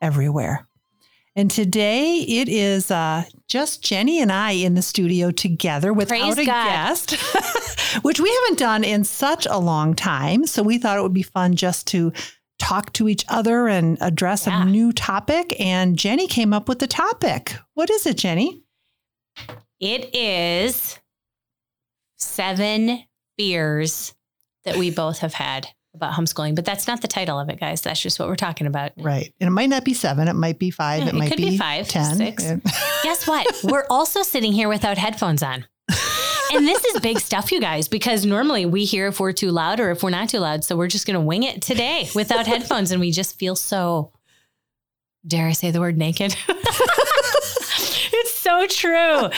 everywhere. And today it is uh, just Jenny and I in the studio together without Praise a God. guest, which we haven't done in such a long time. So we thought it would be fun just to talk to each other and address Yeah. a new topic. And Jenny came up with the topic. What is it, Jenny? It is seven fears that we both have had about homeschooling, but that's not the title of it, guys. That's just what we're talking about. Right. And it might not be seven, it might be five, Yeah, it it might could be, be five, 10. six. Guess what? we're also sitting here without headphones on. And this is big stuff, you guys, because normally we hear if we're too loud or if we're not too loud. So we're just going to wing it today without headphones. And we just feel so, dare I say the word naked? it's so true.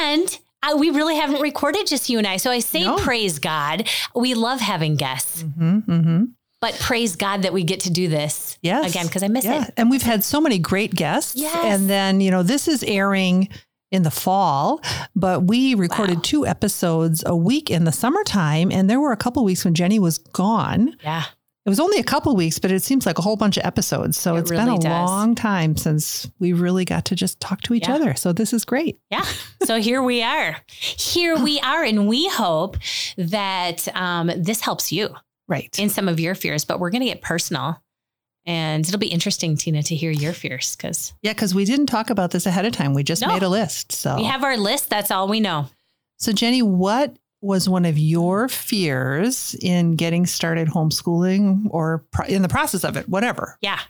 And uh, we really haven't recorded just you and I. So I say No. praise God. We love having guests, Mhm, mhm. but praise God that we get to do this Yes. again because I miss Yeah. it. And we've had so many great guests. Yes. And then, you know, this is airing in the fall, but we recorded Wow. two episodes a week in the summertime. And there were a couple weeks when Jenny was gone. Yeah. It was only a couple weeks, but it seems like a whole bunch of episodes. So It it's been a does. long time since we really got to just talk to each Yeah. other. So this is great. Yeah. So here we are. Here we are. And we hope that um, this helps you Right. in some of your fears, but we're going to get personal. And it'll be interesting, Tina, to hear your fears because yeah, because we didn't talk about this ahead of time. We just No. made a list. So we have our list. That's all we know. So, Jenny, what was one of your fears in getting started homeschooling or pro- in the process of it, whatever? Yeah.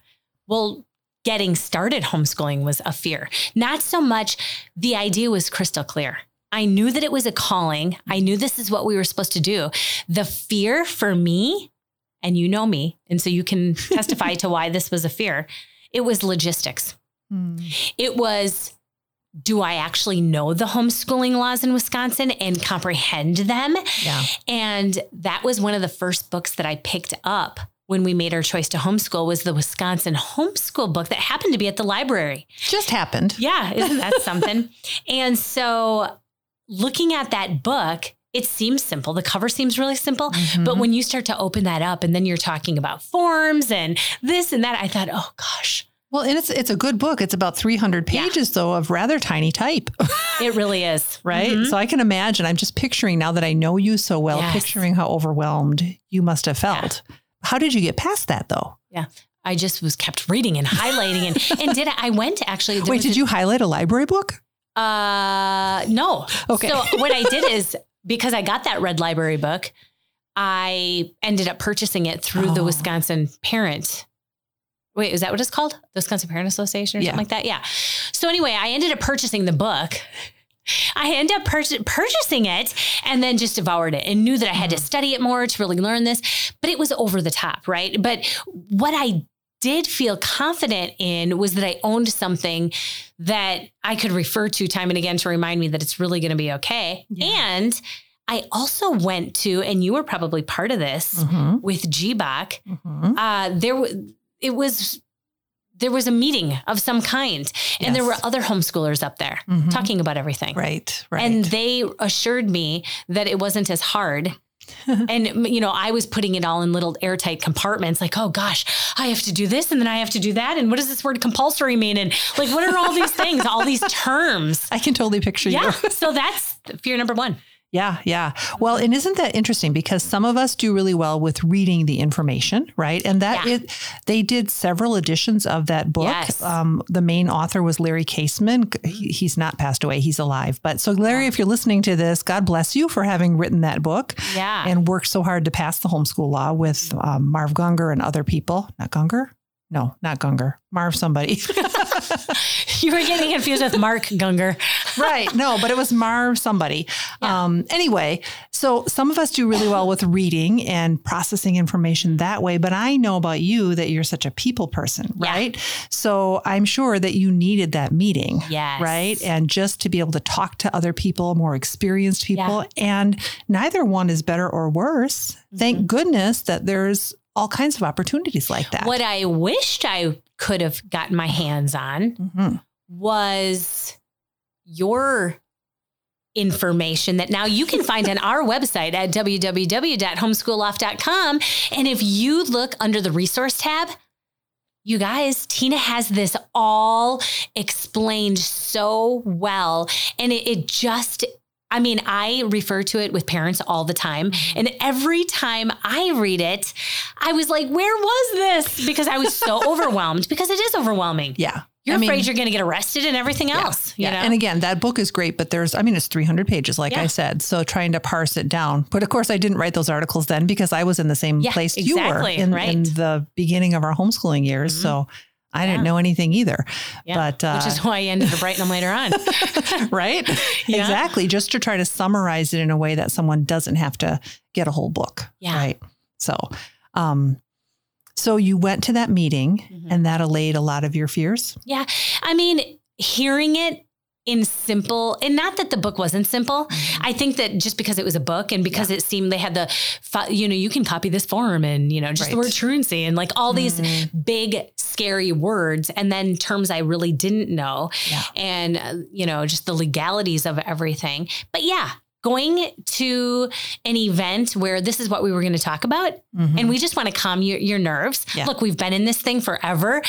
Well, getting started homeschooling was a fear. Not so much the idea was crystal clear. I knew that it was a calling. I knew this is what we were supposed to do. The fear for me, and you know me, and so you can testify to why this was a fear, it was logistics. Hmm. It was do I actually know the homeschooling laws in Wisconsin and comprehend them? Yeah. And that was one of the first books that I picked up when we made our choice to homeschool was the Wisconsin homeschool book that happened to be at the library. Just happened. Yeah, isn't that something? and so looking at that book, it seems simple. The cover seems really simple, but Mhm. when you start to open that up and then you're talking about forms and this and that, I thought, "Oh gosh, well, and it's it's a good book. It's about 300 Yeah. pages though of rather tiny type, it really is." right? Mhm. So I can imagine. I'm just picturing now that I know you so well, Yes. picturing how overwhelmed you must have felt. How did you get past that though? Yeah. I just was kept reading and highlighting and and did I went actually Wait, did a- you highlight a library book? Uh, no. Okay. So what I did is because I got that red library book, I ended up purchasing it through the Oh. Wisconsin Parent. Wait, is that what it's called? The Wisconsin Parent Association or Yeah. something like that? Yeah. So anyway, I ended up purchasing the book. I ended up pur- purchasing it and then just devoured it and knew that I had to Mm-hmm. study it more to really learn this. But it was over the top, right? But what I did feel confident in was that I owned something that I could refer to time and again to remind me that it's really going to be okay. Yeah. And I also went to, and you were probably part of this Mhm. with GBAC. Mhm. Uh, there, w- it was, there was a meeting of some kind, and there were other homeschoolers up there Mhm. talking about everything. Right, right. And they assured me that it wasn't as hard. and, you know, I was putting it all in little airtight compartments like, oh gosh, I have to do this and then I have to do that. And what does this word compulsory mean? And like, what are all these things, all these terms? I can totally picture Yeah. you. So that's fear number one. Yeah, yeah. Well, and isn't that interesting? Because some of us do really well with reading the information, right? And that Yeah. it, they did several editions of that book. Yes. Um, the main author was Larry Kaseman. He, he's not passed away; he's alive. But so, Larry, if you're listening to this, God bless you for having written that book Yeah. and worked so hard to pass the homeschool law with um, Marv Gungor and other people. Not Gungor. No, not Gungor. Marv somebody. you were getting confused with Mark Gungor. right. No, but it was Mar somebody. Yeah. Um, anyway, so some of us do really well with reading and processing information that way. But I know about you that you're such a people person, Yeah. right? So I'm sure that you needed that meeting. Yes. Right. And just to be able to talk to other people, more experienced people. And neither one is better or worse. Thank goodness that there's all kinds of opportunities like that. What I wished I could have gotten my hands on Mhm. was your information that now you can find on our website at www.homeschoolloft.com. And if you look under the resource tab, you guys, Tina has this all explained so well. And it, it just, I mean, I refer to it with parents all the time. And every time I read it, I was like, where was this? Because I was so overwhelmed because it is overwhelming. Yeah. You're I mean- afraid you're going to get arrested and everything else. You yeah. know? And again, that book is great, but there's, I mean, it's 300 pages, like Yeah. I said. So trying to parse it down. But of course, I didn't write those articles then because I was in the same Yeah, place you were in, right. in the beginning of our homeschooling years. Mhm. So I didn't know anything either. Yeah. But, uh, which is why I ended up writing them later on. right? Yeah. Exactly. Just to try to summarize it in a way that someone doesn't have to get a whole book. Yeah. Right. So, um, so you went to that meeting Mhm. and that allayed a lot of your fears. Yeah. I mean, hearing it in simple, and not that the book wasn't simple. I think that just because it was a book and because it seemed they had the, you know, you can copy this form and, you know, just the Right. word truancy and like all these Mhm. big, scary words and then terms I really didn't know Yeah. and, uh, you know, just the legalities of everything. But yeah, going to an event where this is what we were going to talk about Mhm. and we just want to calm your, your nerves. Yeah. Look, we've been in this thing forever.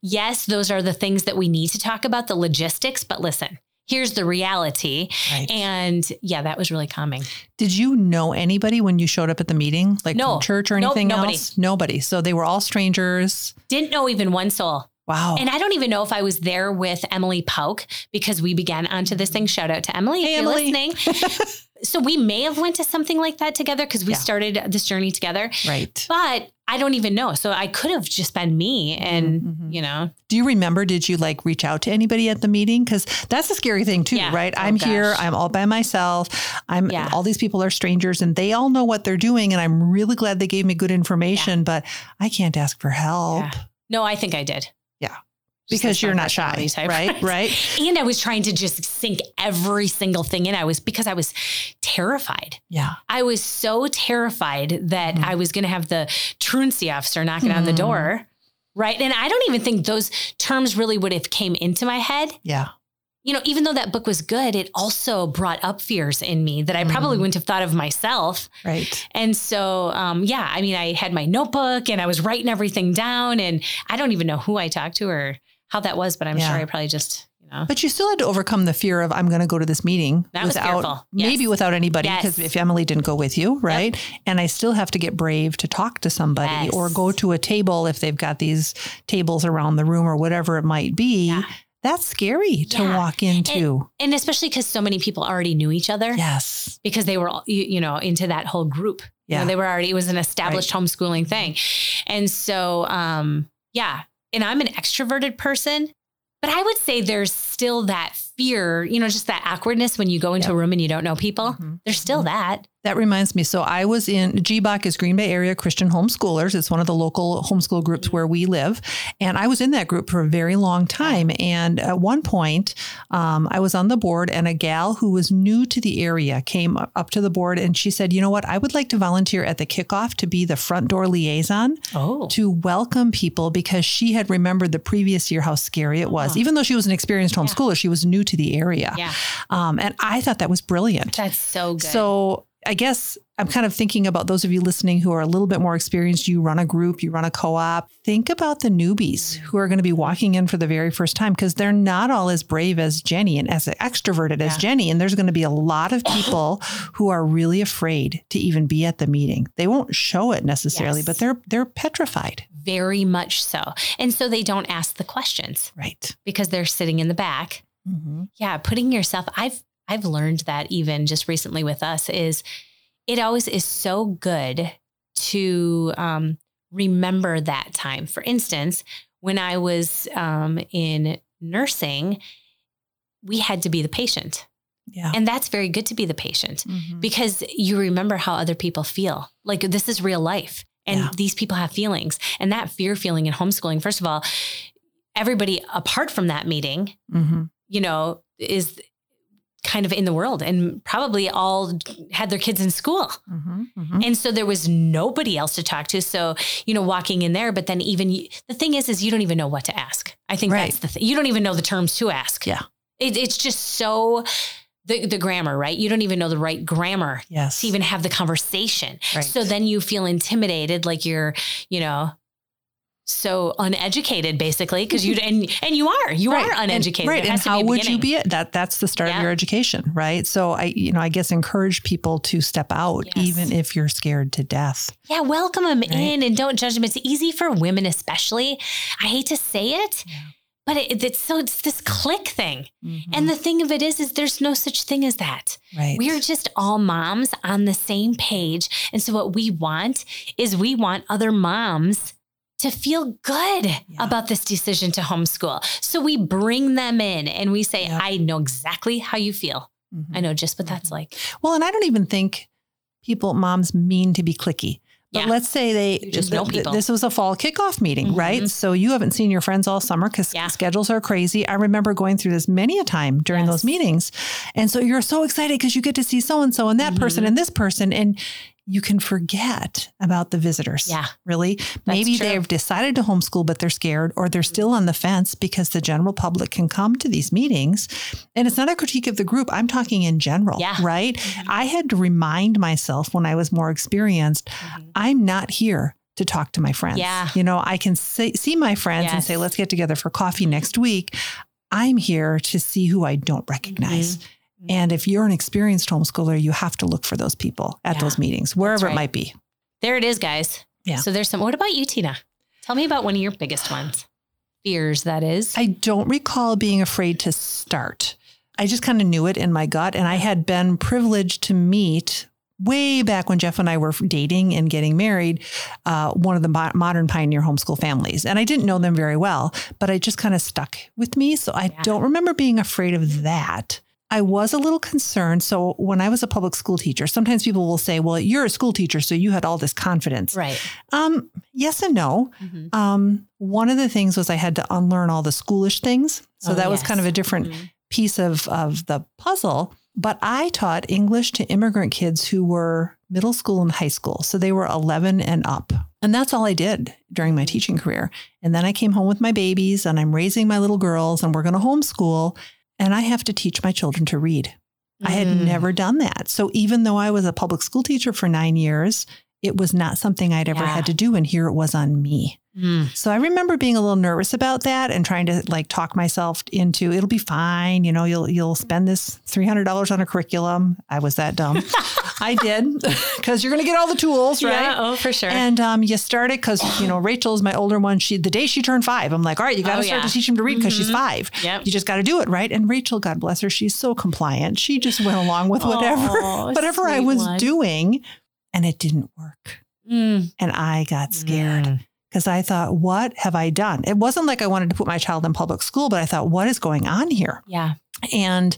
Yes, those are the things that we need to talk about, the logistics, but listen, here's the reality. Right. And yeah, that was really calming. Did you know anybody when you showed up at the meeting, like No. from church or Nope, anything nobody. else? Nobody. So they were all strangers. Didn't know even one soul. Wow. And I don't even know if I was there with Emily Pauk because we began onto this thing. Shout out to Emily Hey, if you're Emily. listening. so we may have went to something like that together because we Yeah. started this journey together. right. But I don't even know. So I could have just been me and, Mhm. you know, Do you remember? Did you like reach out to anybody at the meeting? Because that's a scary thing too, Yeah. right? Oh, I'm here. I'm all by myself. I'm Yeah. all these people are strangers, and they all know what they're doing. And I'm really glad they gave me good information, but I can't ask for help no, I think I did. Yeah. Just because you're not shy, type. right? Right. And I was trying to just sink every single thing in. I was because I was terrified. Yeah. I was so terrified that Mhm. I was going to have the truancy officer knocking on the Mhm. door. Right. And I don't even think those terms really would have came into my head. Yeah. You know, even though that book was good, it also brought up fears in me that I probably Mhm. wouldn't have thought of myself. Right. And so, um, yeah, I mean, I had my notebook and I was writing everything down and I don't even know who I talked to or how that was, but I'm Yeah. sure I probably just, you know, But you still had to overcome the fear of I'm going to go to this meeting That was without fearful. Yes. maybe without anybody Yes. because if Emily didn't go with you, right? And I still have to get brave to talk to somebody Yes. or go to a table if they've got these tables around the room or whatever it might be. Yeah. That's scary to Yeah. walk into. and especially because so many people already knew each other. yes. because they were, all- you, you know, into that whole group. You know, Yeah. they were already, it was an established homeschooling thing. And so, um, yeah. And I'm an extroverted person, but I would say there's still that fear, you know, just that awkwardness when you go into Yeah. a room and you don't know people. Mhm. There's still that. That reminds me. So I was in GBOC is Green Bay Area Christian Homeschoolers. It's one of the local homeschool groups where we live. And I was in that group for a very long time. And at one point, um, I was on the board and a gal who was new to the area came up to the board and she said, you know what? I would like to volunteer at the kickoff to be the front door liaison Oh, to welcome people because she had remembered the previous year how scary it was. Oh. Even though she was an experienced homeschooler, she was new to the area. yeah. Um, and I thought that was brilliant. That's so good. So I guess I'm kind of thinking about those of you listening who are a little bit more experienced. You run a group, you run a co op. Think about the newbies who are going to be walking in for the very first time because they're not all as brave as Jenny and as extroverted as Jenny. And there's going to be a lot of people who are really afraid to even be at the meeting. They won't show it necessarily, Yes. but they're they're petrified. very much so. And so they don't ask the questions Right. because they're sitting in the back. Mm-hmm. yeah putting yourself i've i've learned that even just recently with us is it always is so good to um, remember that time for instance when i was um, in nursing we had to be the patient. Yeah. And that's very good to be the patient Mhm. because you remember how other people feel. Like this is real life and Yeah. these people have feelings. And that fear feeling in homeschooling, first of all, everybody apart from that meeting, Mhm. You know, is kind of in the world and probably all had their kids in school. Mhm. Mhm. And so there was nobody else to talk to. So, you know, walking in there, but then even you, the thing is, is you don't even know what to ask. I think Right. that's the thing. You don't even know the terms to ask. Yeah. It, it's just so the, the grammar, right? You don't even know the right grammar Yes. to even have the conversation. Right. So then you feel intimidated, like you're, you know, so uneducated basically because you and and you are you are And- uneducated right. And has be how would you be it? That that's the start Yeah. of your education, right? So I, you know, I guess encourage people to step out, Yes. even if you're scared to death. Yeah, welcome them Right. in and don't judge them. It's easy for women, especially. I hate to say it, Yeah. but it, it's so it's this click thing. Mm-hmm. And the thing of it is, is there's no such thing as that. right. We're just all moms on the same page. And so what we want is we want other moms to feel good Yeah. about this decision to homeschool. So we bring them in and we say, Yeah. I know exactly how you feel. Mhm. I know just what that's like. Well, and I don't even think people, moms, mean to be clicky. But Yeah. let's say they You just know th- th- people. This was a fall kickoff meeting, Mhm. right? So you haven't seen your friends all summer because Yeah. schedules are crazy. I remember going through this many a time during Yes. those meetings, and so you're so excited because you get to see so and so and that person Mhm. and this person, and you can forget about the visitors. Yeah. really. Maybe true. they've decided to homeschool, but they're scared, or they're still on the fence because the general public can come to these meetings. And it's not a critique of the group. I'm talking in general, Yeah. right? Mhm. I had to remind myself when I was more experienced, Mhm. I'm not here to talk to my friends. Yeah. You know, I can say, see my friends and say, let's get together for coffee next week. I'm here to see who I don't recognize. Mhm. And if you're an experienced homeschooler, you have to look for those people at Yeah. those meetings, wherever right. it might be. There it is, guys. Yeah. So there's some. What about you, Tina? Tell me about one of your biggest ones. Fears, that is. I don't recall being afraid to start. I just kind of knew it in my gut. And I had been privileged to meet way back when Jeff and I were dating and getting married, uh, one of the mo- modern pioneer homeschool families. And I didn't know them very well, but it just kind of stuck with me. So I Yeah. don't remember being afraid of that. I was a little concerned. So when I was a public school teacher, sometimes people will say, well, you're a school teacher, so you had all this confidence. right. Um, yes and no. Mhm. Um, one of the things was I had to unlearn all the schoolish things. So Oh, that was kind of a different Mhm. piece of, of the puzzle. But I taught English to immigrant kids who were middle school and high school. So they were 11 and up. And that's all I did during my teaching career. And then I came home with my babies and I'm raising my little girls and we're going to homeschool. And I have to teach my children to read. I had Mhm. never done that. So even though I was a public school teacher for nine years, it was not something I'd ever Yeah. had to do. And here it was on me. Mm. So I remember being a little nervous about that and trying to like talk myself into it'll be fine. You know, you'll you'll spend this three hundred dollars on a curriculum. I was that dumb. I did because you're going to get all the tools, right? Yeah. Oh, for sure. And um, you start it because you know Rachel's my older one. She the day she turned five, I'm like, all right, you got to Oh, start yeah. to teach him to read because she's Mhm. five. Yep. You just got to do it, right? And Rachel, God bless her, she's so compliant. She just went along with whatever Aw, whatever I was one. doing, and it didn't work. Mm. And I got scared Mm. because I thought, what have I done? It wasn't like I wanted to put my child in public school, but I thought, what is going on here? Yeah. And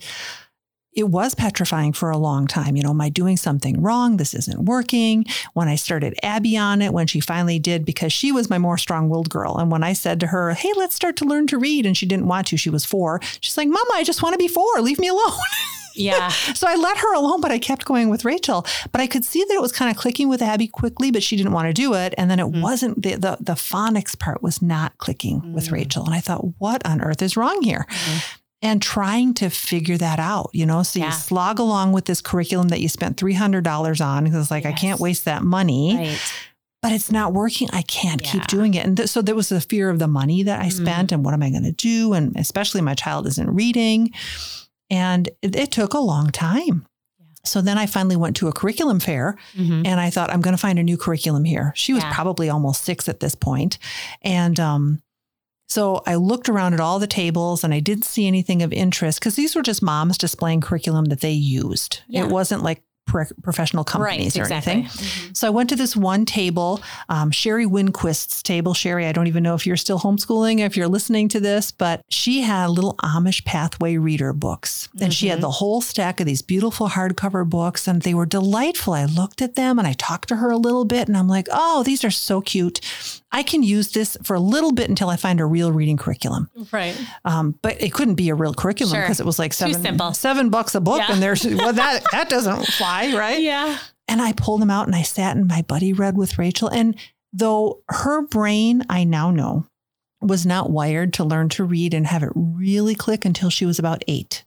it was petrifying for a long time. You know, am I doing something wrong? This isn't working. When I started Abby on it, when she finally did, because she was my more strong willed girl. And when I said to her, hey, let's start to learn to read, and she didn't want to, she was four. She's like, Mama, I just want to be four. Leave me alone. Yeah. So I let her alone, but I kept going with Rachel. But I could see that it was kind of clicking with Abby quickly, but she didn't want to do it. And then it Mhm. wasn't the, the the phonics part was not clicking with Mm. Rachel. And I thought, what on earth is wrong here? Mhm. And trying to figure that out, you know. So Yeah. you slog along with this curriculum that you spent three hundred dollars on because it's like I can't waste that money, Right. but it's not working. I can't Yeah. keep doing it. And th- so there was the fear of the money that I Mhm. spent and what am I going to do? And especially my child isn't reading. And it, it took a long time. Yeah. So then I finally went to a curriculum fair Mhm. and I thought, I'm going to find a new curriculum here. She was probably almost six at this point. And um, so I looked around at all the tables and I didn't see anything of interest because these were just moms displaying curriculum that they used. Yeah. It wasn't like pro- professional companies Right, or exactly. anything. So I went to this one table, um, Sherry Winquist's table. Sherry, I don't even know if you're still homeschooling, if you're listening to this, but she had little Amish Pathway reader books. And she had the whole stack of these beautiful hardcover books, and they were delightful. I looked at them and I talked to her a little bit, and I'm like, oh, these are so cute. I can use this for a little bit until I find a real reading curriculum. Right. Um, but it couldn't be a real curriculum Sure. because it was like seven, seven bucks a book. Yeah. And there's, well, that, that doesn't fly, right? Yeah. And I pulled them out and I sat and my buddy read with Rachel. And though her brain, I now know, was not wired to learn to read and have it really click until she was about 8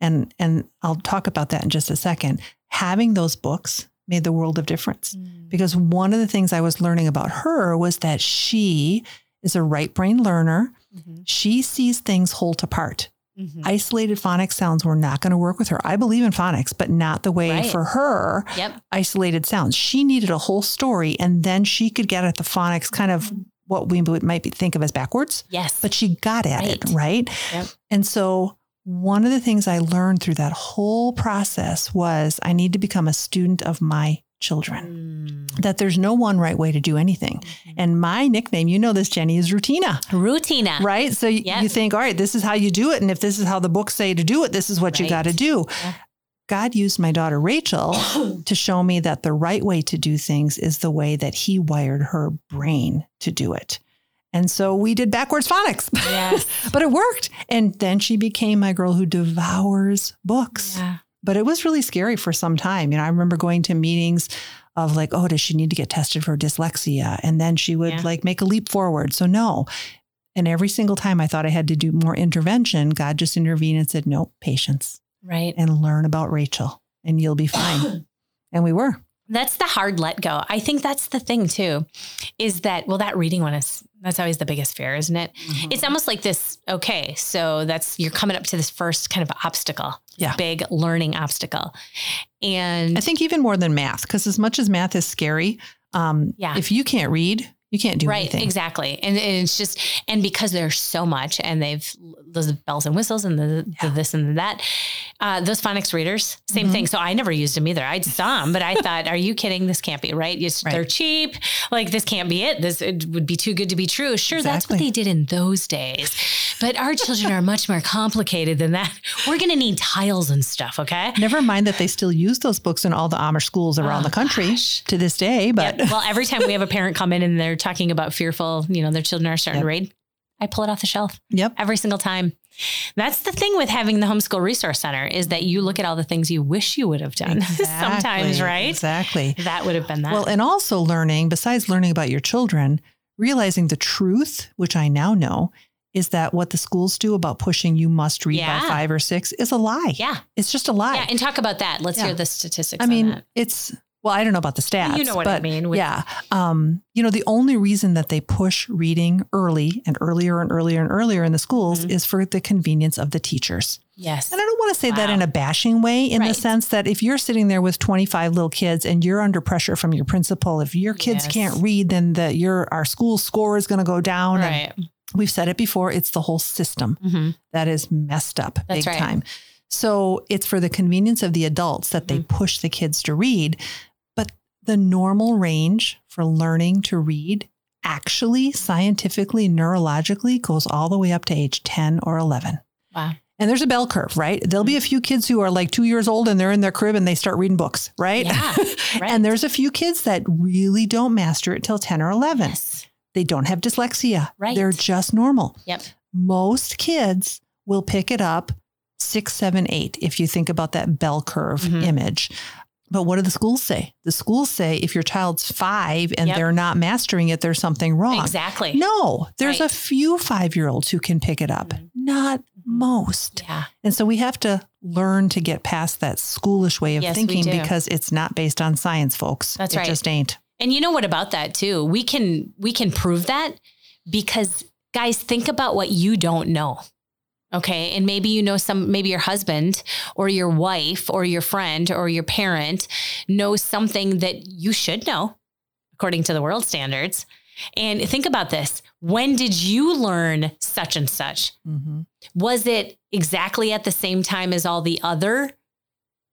And and I'll talk about that in just a second. Having those books made the world of difference mm. because one of the things I was learning about her was that she is a right brain learner. Mm-hmm. She sees things whole apart. Mm-hmm. Isolated phonics sounds were not going to work with her. I believe in phonics, but not the way Right. for her Yep. isolated sounds. She needed a whole story, and then she could get at the phonics, kind of mm-hmm. what we might be, think of as backwards, Yes. but she got at it, Right. right? Yep. And so, one of the things I learned through that whole process was I need to become a student of my children. Mm. That there's no one right way to do anything. And my nickname, you know this, Jenny, is Rutina. Rutina. Right. So y- Yep. you think, all right, this is how you do it. And if this is how the books say to do it, this is what you got to do. Yeah. God used my daughter Rachel to show me that the right way to do things is the way that he wired her brain to do it. And so we did backwards phonics, Yes. but it worked. And then she became my girl who devours books. Yeah. But it was really scary for some time. You know, I remember going to meetings of like, oh, does she need to get tested for dyslexia? And then she would Yeah. like make a leap forward. So no. And every single time I thought I had to do more intervention, God just intervened and said, nope, patience Right. and learn about Rachel and you'll be fine. and we were. That's the hard let go. I think that's the thing too, is that, well, that reading one is, that's always the biggest fear, isn't it? Mm-hmm. It's almost like this, okay, so that's, you're coming up to this first kind of obstacle, Yeah. big learning obstacle. And I think even more than math, because as much as math is scary, um, Yeah. if you can't read, you can't do right, anything. exactly. And, and it's just, and because there's so much and they've, those bells and whistles and the, the this and the that, uh, those phonics readers, same Mm-hmm. thing. So I never used them either. I saw them, but I thought, are you kidding? This can't be right. It's, Right. They're cheap. Like this can't be it. This it would be too good to be true. Sure, that's what they did in those days. But our children are much more complicated than that. We're going to need tiles and stuff. Okay. Never mind that they still use those books in all the Amish schools around Oh, the country gosh. to this day. But Yep. Well, every time we have a parent come in and they're talking about fearful, you know, their children are starting Yep. to read, I pull it off the shelf yep. every single time. That's the thing with having the homeschool resource center is that you look at all the things you wish you would have done sometimes, right? Exactly. That would have been that. Well, and also learning, besides learning about your children, realizing the truth, which I now know, is that what the schools do about pushing you must read Yeah. by five or six is a lie. yeah. It's just a lie. Yeah. And talk about that. Let's Yeah. hear the statistics. I mean, it's well, I don't know about the stats. You know what I mean with- yeah. Um, you know, the only reason that they push reading early and earlier and earlier and earlier in the schools Mhm. is for the convenience of the teachers. yes. And I don't want to say that in a bashing way, in Right. the sense that if you're sitting there with 25 little kids and you're under pressure from your principal, if your kids Yes. can't read, then the your our school score is going to go down. And Right. we've said it before, it's the whole system hmm that is messed up That's big right. time. So it's for the convenience of the adults that Mm-hmm. they push the kids to read. The normal range for learning to read actually scientifically, neurologically goes all the way up to age 10 or 11. Wow. And there's a bell curve, right? There'll be a few kids who are like two years old and they're in their crib and they start reading books, right? Yeah. Right. and there's a few kids that really don't master it till 10 or 11. yes. They don't have dyslexia. Right. They're just normal Yep. most kids will pick it up six, seven, eight, if you think about that bell curve Mhm. image. But what do the schools say? The schools say if your child's five and Yep. they're not mastering it, there's something wrong. Exactly. No, there's a few five year olds who can pick it up, Mhm. not most. Yeah. And so we have to learn to get past that schoolish way of Yes, thinking because it's not based on science, folks. That's it right. just ain't. And you know what about that too? We can we can prove that because guys think about what you don't know. Okay? And maybe you know some maybe your husband or your wife or your friend or your parent knows something that you should know according to the world standards. And think about this. When did you learn such and such? Mhm. Was it exactly at the same time as all the other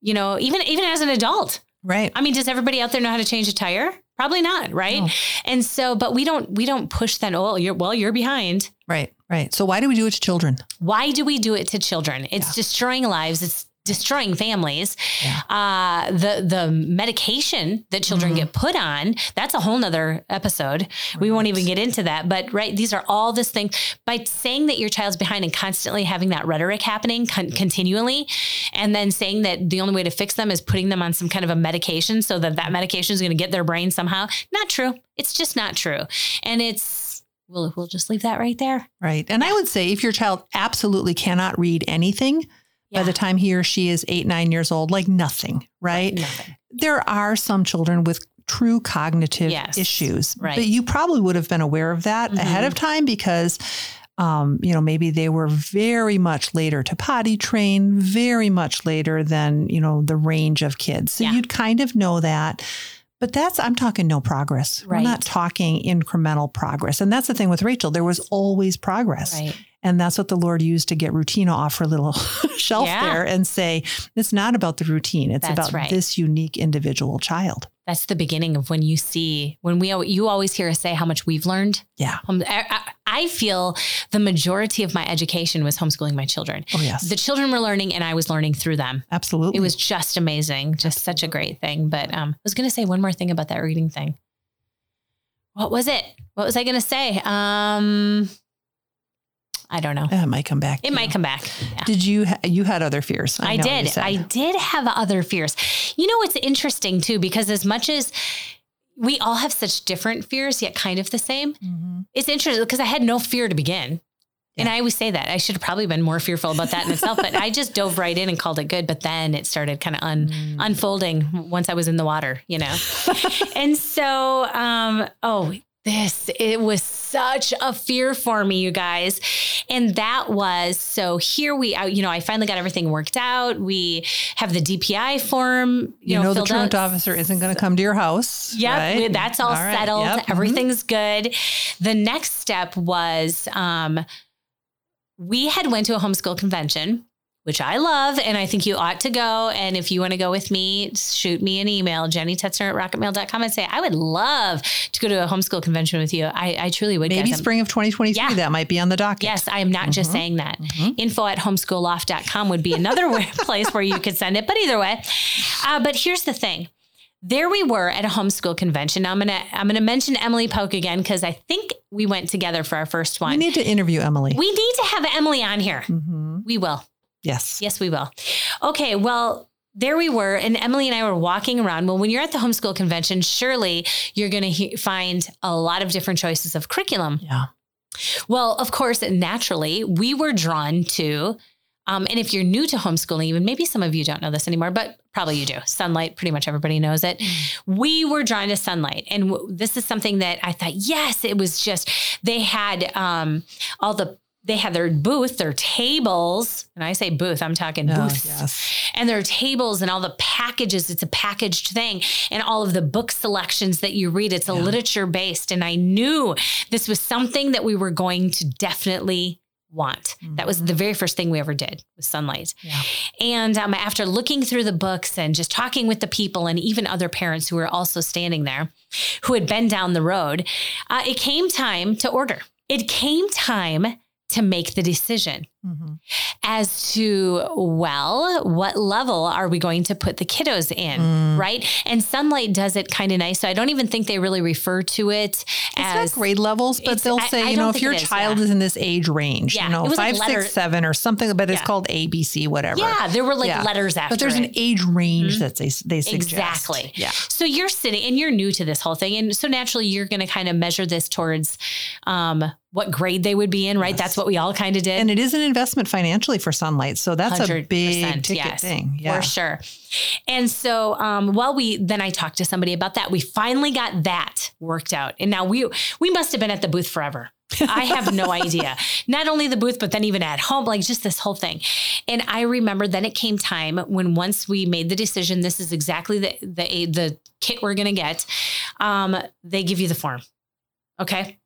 You know, even even as an adult. Right. I mean, does everybody out there know how to change a tire? Probably not, right? No. And so, but we don't we don't push that. Oh, you're well, you're behind. Right. Right. So why do we do it to children? Why do we do it to children? It's Yeah. destroying lives. It's destroying families. Yeah. Uh, the the medication that children Mhm. get put on, that's a whole nother episode. We won't even get into that. But right, these are all this thing. By saying that your child's behind and constantly having that rhetoric happening con- continually, and then saying that the only way to fix them is putting them on some kind of a medication so that that medication is going to get their brain somehow. Not true. It's just not true. And it's we'll we'll just leave that right there. Right. And I would say if your child absolutely cannot read anything by the time he or she is eight, nine years old, like nothing, right? Nothing. There are some children with true cognitive Yes. issues, Right. but you probably would have been aware of that Mhm. ahead of time because. Um, you know, maybe they were very much later to potty train, very much later than, you know, the range of kids. So Yeah. you'd kind of know that. But that's, I'm talking no progress. We're not talking incremental progress. And that's the thing with Rachel. There was always progress. Right. And that's what the Lord used to get Rutina off her little shelf Yeah. there and say, it's not about the routine. It's That's about right. this unique individual child. That's the beginning of when you see when we you always hear us say how much we've learned. Yeah. I, I- feel the majority of my education was homeschooling my children. Oh, yes. The children were learning, and I was learning through them. Absolutely. It was just amazing, just such a great thing. But um, I was going to say one more thing about that reading thing. What was it? What was I going to say? Um, I don't know. It might come back. It might you. come back. Yeah. Did you, ha- you had other fears? I, know you did. I did have other fears. You know, it's interesting too, because as much as we all have such different fears, yet kind of the same, Mhm. it's interesting because I had no fear to begin. And I always say that I should have probably been more fearful about that in itself, but I just dove right in and called it good. But then it started kind of un, Mm. unfolding once I was in the water, you know? and so, um, oh, this, it was such a fear for me, you guys. And that was so here we out, you know, I finally got everything worked out. We have the DPI form, You, you, know, the filled truant out. officer isn't going to come to your house. Yep, right? that's all, right, settled. yep, mhm. Everything's good. The next step was um, we had went to a homeschool convention, which I love, and I think you ought to go. And if you want to go with me, shoot me an email, Jenny Tetzner at rocketmail.com and say, I would love to go to a homeschool convention with you. I, I truly would. Maybe. Spring of 2023, Yeah. that might be on the docket. Yes, I am not just Mhm. saying that. Mhm. Info at homeschoolloft.com would be another place where you could send it. But either way, uh, but here's the thing. There we were at a homeschool convention. Now I'm gonna I'm gonna mention Emily Polk again because I think we went together for our first one. We need to interview Emily. we need to have Emily on here. Mhm. We will. Yes. Yes, we will. Okay, well, there we were, and Emily and I were walking around. Well, when you're at the homeschool convention, surely you're going to he- find a lot of different choices of curriculum. Yeah. Well, of course, naturally, we were drawn to, um, and if you're new to homeschooling, even maybe some of you don't know this anymore, but probably you do. Sonlight, pretty much everybody knows it. We were drawn to Sonlight, and w- this is something that I thought, yes, it was just they had um, all the. They had their booth, their tables, and I say booth, I'm talking Oh, booths yes. and their tables and all the packages. It's a packaged thing, and all of the book selections that you read. It's a Yeah. literature based, and I knew this was something that we were going to definitely want. That was the very first thing we ever did with Sonlight. Yeah. And um, after looking through the books and just talking with the people and even other parents who were also standing there, who had been down the road, uh, it came time to order. It came time to make the decision Mhm. as to, well, what level are we going to put the kiddos in? Mm. Right. And Sonlight does it kind of nice. So I don't even think they really refer to it It's as grade levels, but they'll say, I you know, if your is, child yeah. is in this age range, Yeah, you know, was like five, letter- six, seven, or something, but it's Yeah. called ABC, whatever. Yeah, there were like letters after But there's it. an age range Mhm. that they, they suggest. Exactly. Yeah. So you're sitting and you're new to this whole thing. And so naturally you're going to kind of measure this towards um, what grade they would be in, right? Yes. That's what we all kind of did. And it is an investment financially for Sonlight. So that's a big ticket yes, thing. Yeah. For sure. And so um while we then I talked to somebody about that. We finally got that worked out. And now we we must have been at the booth forever. I have no idea. Not only the booth, but then even at home, like just this whole thing. And I remember then it came time when once we made the decision, this is exactly the the the kit we're gonna get. Um, they give you the form. Okay.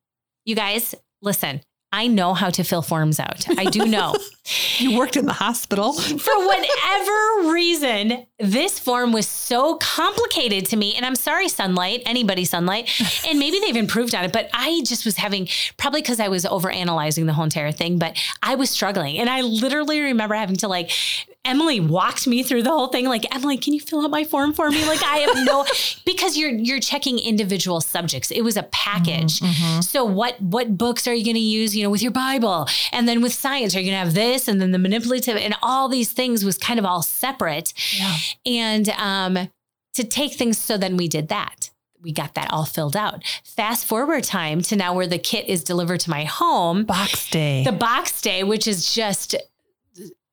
You guys, listen. I know how to fill forms out. I do know. you worked in the hospital. For whatever reason, this form was so complicated to me. And I'm sorry, Sonlight, anybody Sonlight. And maybe they've improved on it, but I just was having, probably because I was over analyzing the whole entire thing, but I was struggling. And I literally remember having to like, Emily walked me through the whole thing. Like, Emily, can you fill out my form for me? Like, I have no, because you're, you're checking individual subjects. It was a package. Mm-hmm. So what, what books are you going to use? you know, with your Bible. And then with science, are you going to have this? And then the manipulative and all these things was kind of all separate. Yeah. And um, to take things, so then we did that. We got that all filled out. Fast forward time to now where the kit is delivered to my home. Box day. The box day, which is just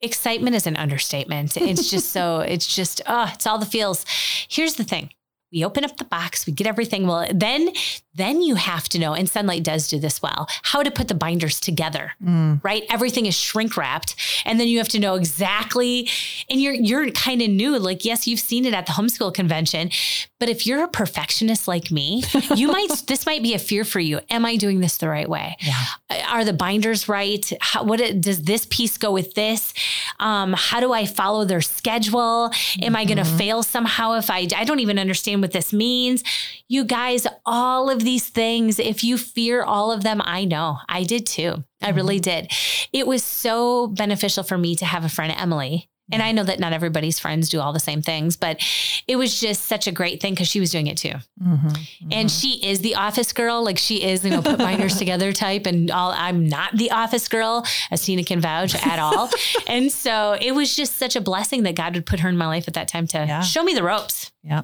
excitement is an understatement. It's just so, it's just, oh, it's all the feels. Here's the thing we open up the box, we get everything. Well, then then you have to know, and Sonlight does do this well, how to put the binders together. Mm. Right? Everything is shrink wrapped. And then you have to know exactly, and you're you're kind of new. Like, yes, you've seen it at the homeschool convention. But if you're a perfectionist like me, you might this might be a fear for you. Am I doing this the right way? Yeah. Are the binders right? How, what does this piece go with this? Um, how do I follow their schedule? Am mm-hmm. I going to fail somehow if I I don't even understand what this means? You guys, all of these things, if you fear all of them, I know I did too. I really mm-hmm. did. It was so beneficial for me to have a friend, Emily, and I know that not everybody's friends do all the same things, but it was just such a great thing because she was doing it too. Mm-hmm, mm-hmm. And she is the office girl. Like she is, you know, put binders together type. And all I'm not the office girl, as Tina can vouch at all. and so it was just such a blessing that God would put her in my life at that time to yeah. show me the ropes. Yeah.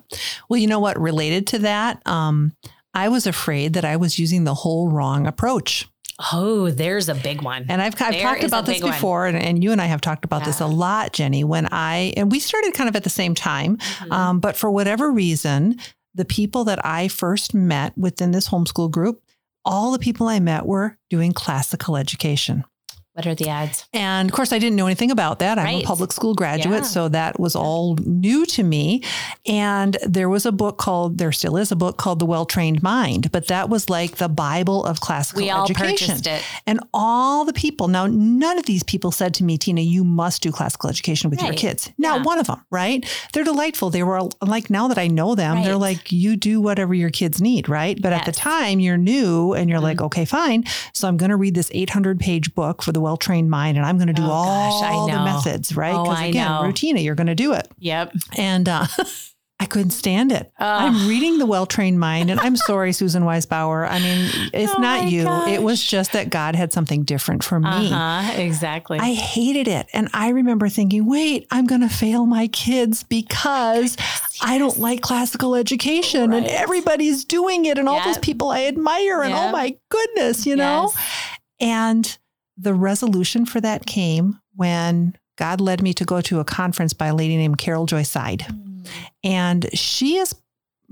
Well, you know what? Related to that, um, I was afraid that I was using the whole wrong approach. Oh, there's a big one. And I've, I've talked about this before, and, and, you and I have talked about yeah. this a lot, Jenny. When I, and we started kind of at the same time, mm-hmm. um, but for whatever reason, the people that I first met within this homeschool group, all the people I met were doing classical education. What are the ads? And of course, I didn't know anything about that. I'm right. a public school graduate, yeah. so that was all new to me. And there was a book called, there still is a book called The Well Trained Mind, but that was like the Bible of classical we all education. Purchased it. And all the people, now, none of these people said to me, Tina, you must do classical education with right. your kids. Not yeah. one of them, right? They're delightful. They were like, now that I know them, right. they're like, you do whatever your kids need, right? But yes. at the time, you're new and you're mm-hmm. like, okay, fine. So I'm going to read this 800 page book for the well trained mind and I'm going to do oh, all gosh, the methods, right? Because oh, again, know. Rutina, you're going to do it. Yep. And uh, I couldn't stand it. I'm reading The Well Trained Mind, and I'm sorry, Susan Wise Bauer. I mean, it's oh not you. Gosh. It was just that God had something different for me. Uh-huh, exactly. I hated it. And I remember thinking, wait, I'm going to fail my kids because. I don't like classical education right. and everybody's doing it and yep. all those people I admire. And oh yep. oh my goodness, you know? Yes. And the resolution for that came when God led me to go to a conference by a lady named Carol Joy Seid. Mm. And she is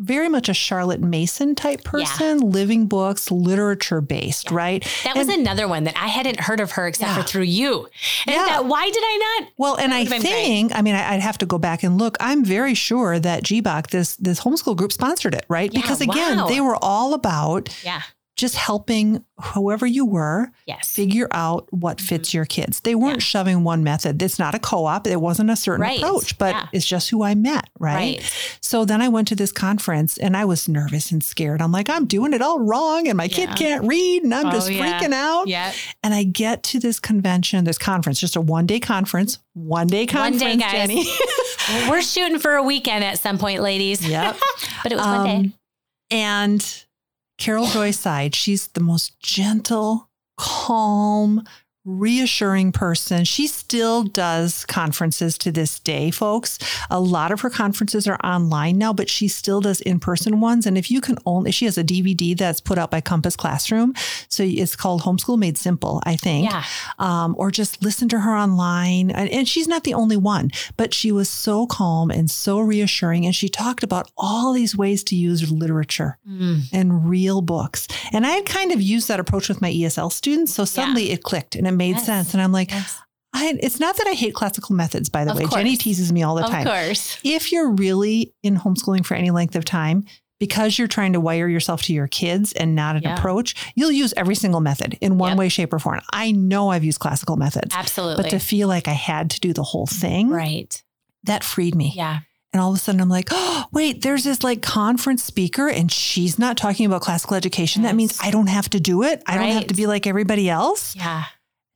very much a Charlotte Mason type person, yeah. living books, literature based, yeah. right? That and, was another one that I hadn't heard of her except yeah. for through you. And yeah. That, why did I not? Well, and I think, great. I mean, I'd have to go back and look. I'm very sure that GBOC, this this homeschool group, sponsored it, right? because again, wow. they were all about yeah just helping whoever you were yes. figure out what mm-hmm. fits your kids. They weren't yeah. shoving one method. It's not a co-op. It wasn't a certain right. approach, but yeah. it's just who I met, right? right? So then I went to this conference and I was nervous and scared. I'm like, I'm doing it all wrong and my yeah. kid can't read and I'm oh, just freaking out. Yep. And I get to this convention, this conference, just a one-day conference, one day conference, one day, guys. Jenny. We're shooting for a weekend at some point, ladies. Yep. but it was um, one day. And Carol Joy Seid, she's the most gentle, calm, reassuring person. She still does conferences to this day, folks. A lot of her conferences are online now, but she still does in-person ones. And if you can only, she has a DVD that's put out by Compass Classroom. So it's called Homeschool Made Simple, I think. Yeah. Um, or just listen to her online. And, and she's not the only one, but she was so calm and so reassuring. And she talked about all these ways to use literature mm. and real books. And I had kind of used that approach with my ESL students. So suddenly yeah. it clicked and it made yes. sense. And I'm like, yes. I, it's not that I hate classical methods, by the of way. Course. Jenny teases me all the time. Of course. If you're really in homeschooling for any length of time, because you're trying to wire yourself to your kids and not an Yeah. approach, you'll use every single method in one Yep. way, shape, or form. I know I've used classical methods, Absolutely. but to feel like I had to do the whole thing, right. that freed me. Yeah. And all of a sudden, I'm like, oh, wait, there's this like conference speaker, and she's not talking about classical education. That means I don't have to do it. I don't have to be like everybody else. Yeah.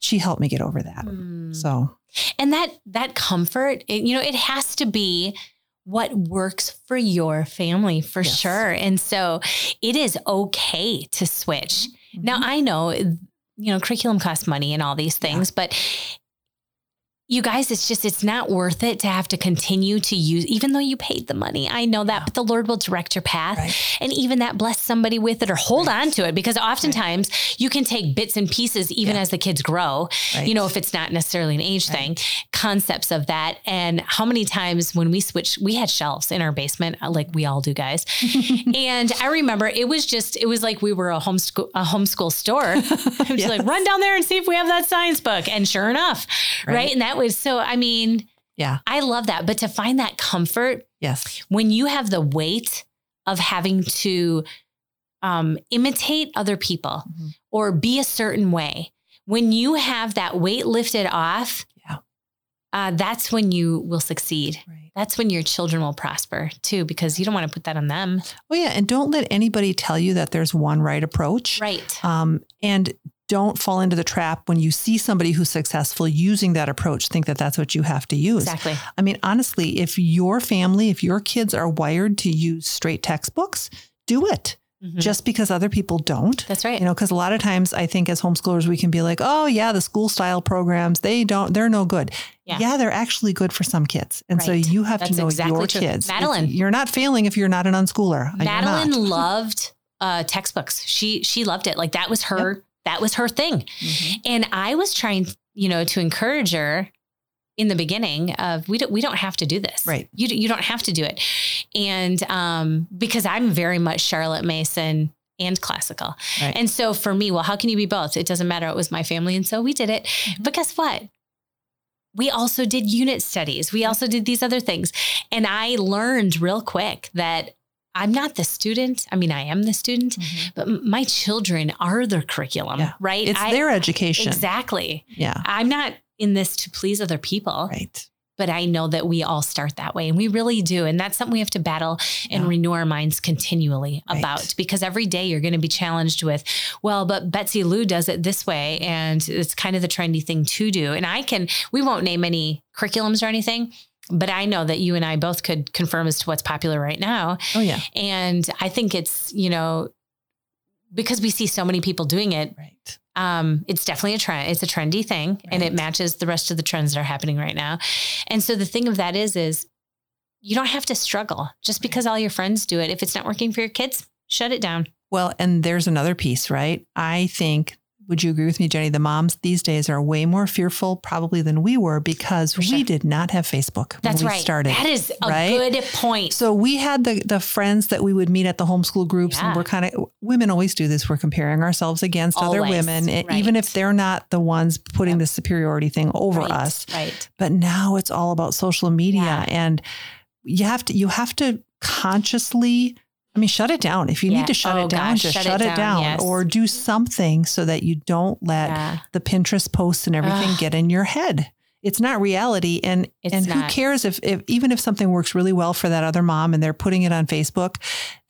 She helped me get over that. Mm. So, And that that comfort, it, you know, it has to be what works for your family for Yes. sure. And so it is okay to switch. Now mhm. I know you know curriculum costs money and all these things, but you guys, it's just it's not worth it to have to continue to use, even though you paid the money. I know that, but the Lord will direct your path, Right. and even that bless somebody with it or hold Right. on to it because oftentimes you can take bits and pieces even Yeah. as the kids grow. Right. You know, if it's not necessarily an age thing, concepts of that, and how many times when we switched, we had shelves in our basement, uh, like we all do, guys. and I remember it was just, it was like we were a homeschool, a homeschool store. I was Yes. like, run down there and see if we have that science book. And sure enough, right. Right. And that was so, I mean, yeah, I love that. But to find that comfort yes, when you have the weight of having to um, imitate other people Mhm. or be a certain way, when you have that weight lifted off, Yeah. uh, that's when you will succeed. right. That's when your children will prosper too, because you don't want to put that on them. Oh yeah, and don't let anybody tell you that there's one right approach. Right. Um, and don't fall into the trap when you see somebody who's successful using that approach. Think that that's what you have to use. Exactly. I mean, honestly, if your family, if your kids are wired to use straight textbooks, do it. Mhm. Just because other people don't. That's right. You know, because a lot of times I think as homeschoolers we can be like, oh yeah, the school style programs they don't, they're no good. Yeah. they're actually good for some kids, and so you have That's to know exactly your true. kids. Madeline. It's- you're not failing if you're not an unschooler. Madeline loved uh, textbooks. She she loved it. Like that was her that was her thing. Mhm. And I was trying, you know, to encourage her in the beginning of we don't we don't have to do this. Right. You you don't have to do it. And um because I'm very much Charlotte Mason and classical. Right. And so for me, well, how can you be both? It doesn't matter. It was my family. And so we did it. Mm-hmm. But guess what? We also did unit studies. We also did these other things. And I learned real quick that I'm not the student. I mean, I am the student, Mhm. but my children are their curriculum, Yeah. right? It's I- their education. Exactly. Yeah. I'm not in this to please other people, Right. but I know that we all start that way and we really do. And that's something we have to battle and Yeah. renew our minds continually Right. about because every day you're going to be challenged with, well, but Betsy Lou does it this way. And it's kind of the trendy thing to do. And I can, we won't name any curriculums or anything. But I know that you and I both could confirm as to what's popular right now. Oh yeah. And I think it's, you know, because we see so many people doing it, Right. um, it's definitely a trend. It's a trendy thing, and it matches the rest of the trends that are happening right now. And so the thing of that is, is you don't have to struggle just because all your friends do it. If it's not working for your kids, shut it down. Well, and there's another piece, right? I think, would you agree with me, Jenny? The moms these days are way more fearful probably than we were because For we did not have Facebook That's when we right. started. That is a right? good point. So we had the the friends that we would meet at the homeschool groups, Yeah. and we're kind of women always do this. We're comparing ourselves against other women, right. even if they're not the ones putting Yep. the superiority thing over right, us. Right. But now it's all about social media, Yeah. and you have to you have to consciously. I mean, shut it down. If you Yeah. need to shut Oh, it down, gosh, just shut shut, it down, down, yes. or do something so that you don't let Yeah. the Pinterest posts and everything Ugh. get in your head. It's not reality, and It's and who cares if, if even if something works really well for that other mom and they're putting it on Facebook,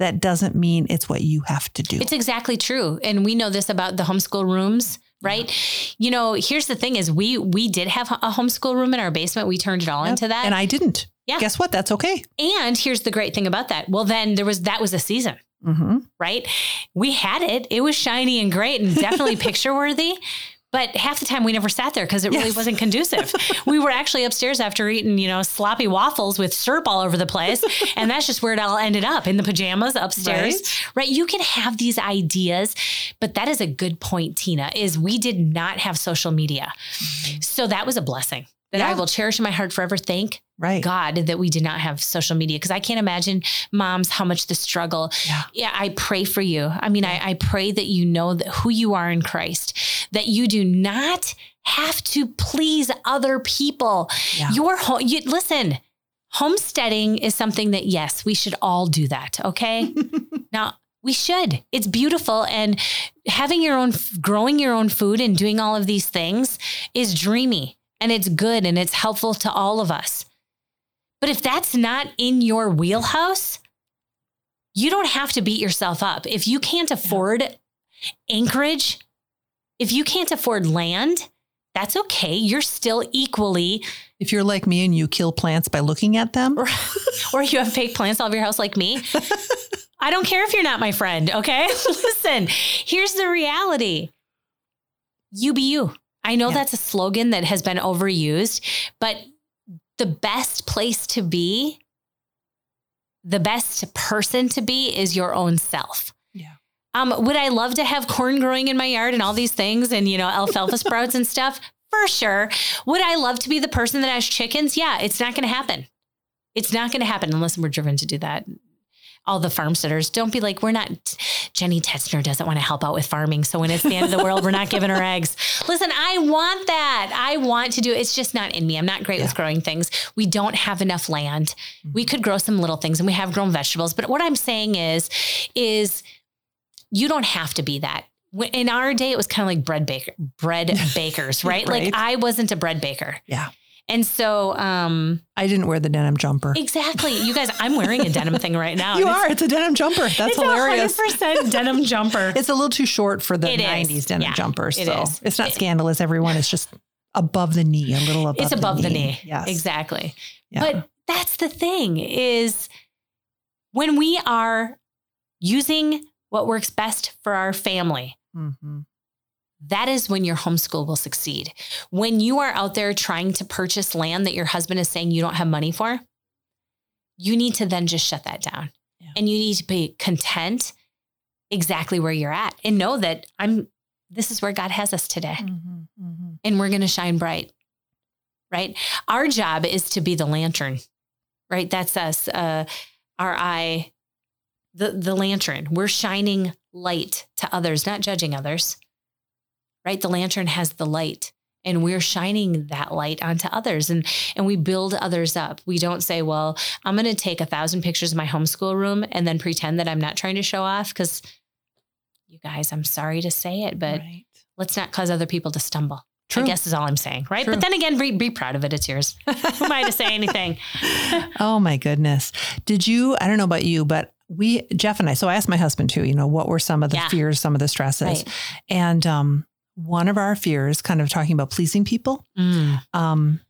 that doesn't mean it's what you have to do. It's exactly true. And we know this about the homeschool rooms, right? You know, here's the thing is we we did have a homeschool room in our basement. We turned it all Yep. into that. and I didn't. Yeah. Guess what? That's okay. and here's the great thing about that. Well, then there was that was a season. hmm right? We had it. It was shiny and great and definitely picture worthy. But half the time we never sat there because it really Yes. wasn't conducive. we were actually upstairs after eating, you know, sloppy waffles with syrup all over the place. And that's just where it all ended up in the pajamas upstairs. Right. You can have these ideas, but that is a good point, Tina, is we did not have social media. So that was a blessing that I will cherish in my heart forever. Thank Right. God that we did not have social media because I can't imagine moms how much the struggle. Yeah. Yeah, I pray for you. I mean, I, I pray that you know that who you are in Christ, that you do not have to please other people. Yeah. Your home, you listen. homesteading is something that, yes, we should all do that. Okay. now, we should. It's beautiful. And having your own, growing your own food and doing all of these things is dreamy and it's good and it's helpful to all of us. But if that's not in your wheelhouse, you don't have to beat yourself up. If you can't afford Anchorage, if you can't afford land, that's okay. You're still equally. If you're like me and you kill plants by looking at them, or, or you have fake plants all over your house like me, I don't care if you're not my friend. Okay. Listen, here's the reality you be you. I know yeah. that's a slogan that has been overused, but the best place to be, the best person to be is your own self. Um, would I love to have corn growing in my yard and all these things and, you know, alfalfa sprouts and stuff? For sure. Would I love to be the person that has chickens? Yeah, it's not going to happen. It's not going to happen unless we're driven to do that. All the farm farmsteaders, don't be like, we're not, Jenny Tetzner doesn't want to help out with farming. So when it's the end of the world, we're not giving her eggs. Listen, I want that. I want to do it. It's just not in me. I'm not great yeah. with growing things. We don't have enough land. Mm-hmm. We could grow some little things and we have grown vegetables. But what I'm saying is, is, you don't have to be that. In our day, it was kind of like bread baker, bread bakers, right? right? Like I wasn't a bread baker. Yeah. And so um I didn't wear the denim jumper. Exactly. You guys, I'm wearing a denim thing right now. you are. It's a denim jumper. That's it's hilarious. 100% denim jumper. It's a little too short for the it 90s is. denim yeah, jumper. So it is. it's not it, scandalous, everyone. It's just above the knee, a little above It's above the knee. The knee. Yes. Exactly. Yeah. But that's the thing is when we are using what works best for our family. Mm-hmm. That is when your homeschool will succeed. When you are out there trying to purchase land that your husband is saying you don't have money for, you need to then just shut that down. Yeah. And you need to be content exactly where you're at and know that I'm this is where God has us today. Mm-hmm, mm-hmm. And we're going to shine bright. Right? Our job is to be the lantern. Right? That's us. Uh, our eye the, the lantern. We're shining light to others, not judging others, right? The lantern has the light and we're shining that light onto others and and we build others up we don't say well i'm going to take a thousand pictures of my homeschool room and then pretend that i'm not trying to show off because you guys i'm sorry to say it but right. let's not cause other people to stumble True. I guess is all I'm saying, right? True. But then again, be, be proud of it. It's yours. Who am I to say anything? oh my goodness! Did you? I don't know about you, but we Jeff and I. So I asked my husband too. You know, what were some of the yeah. fears, some of the stresses, right. and um, one of our fears, kind of talking about pleasing people, mm. um,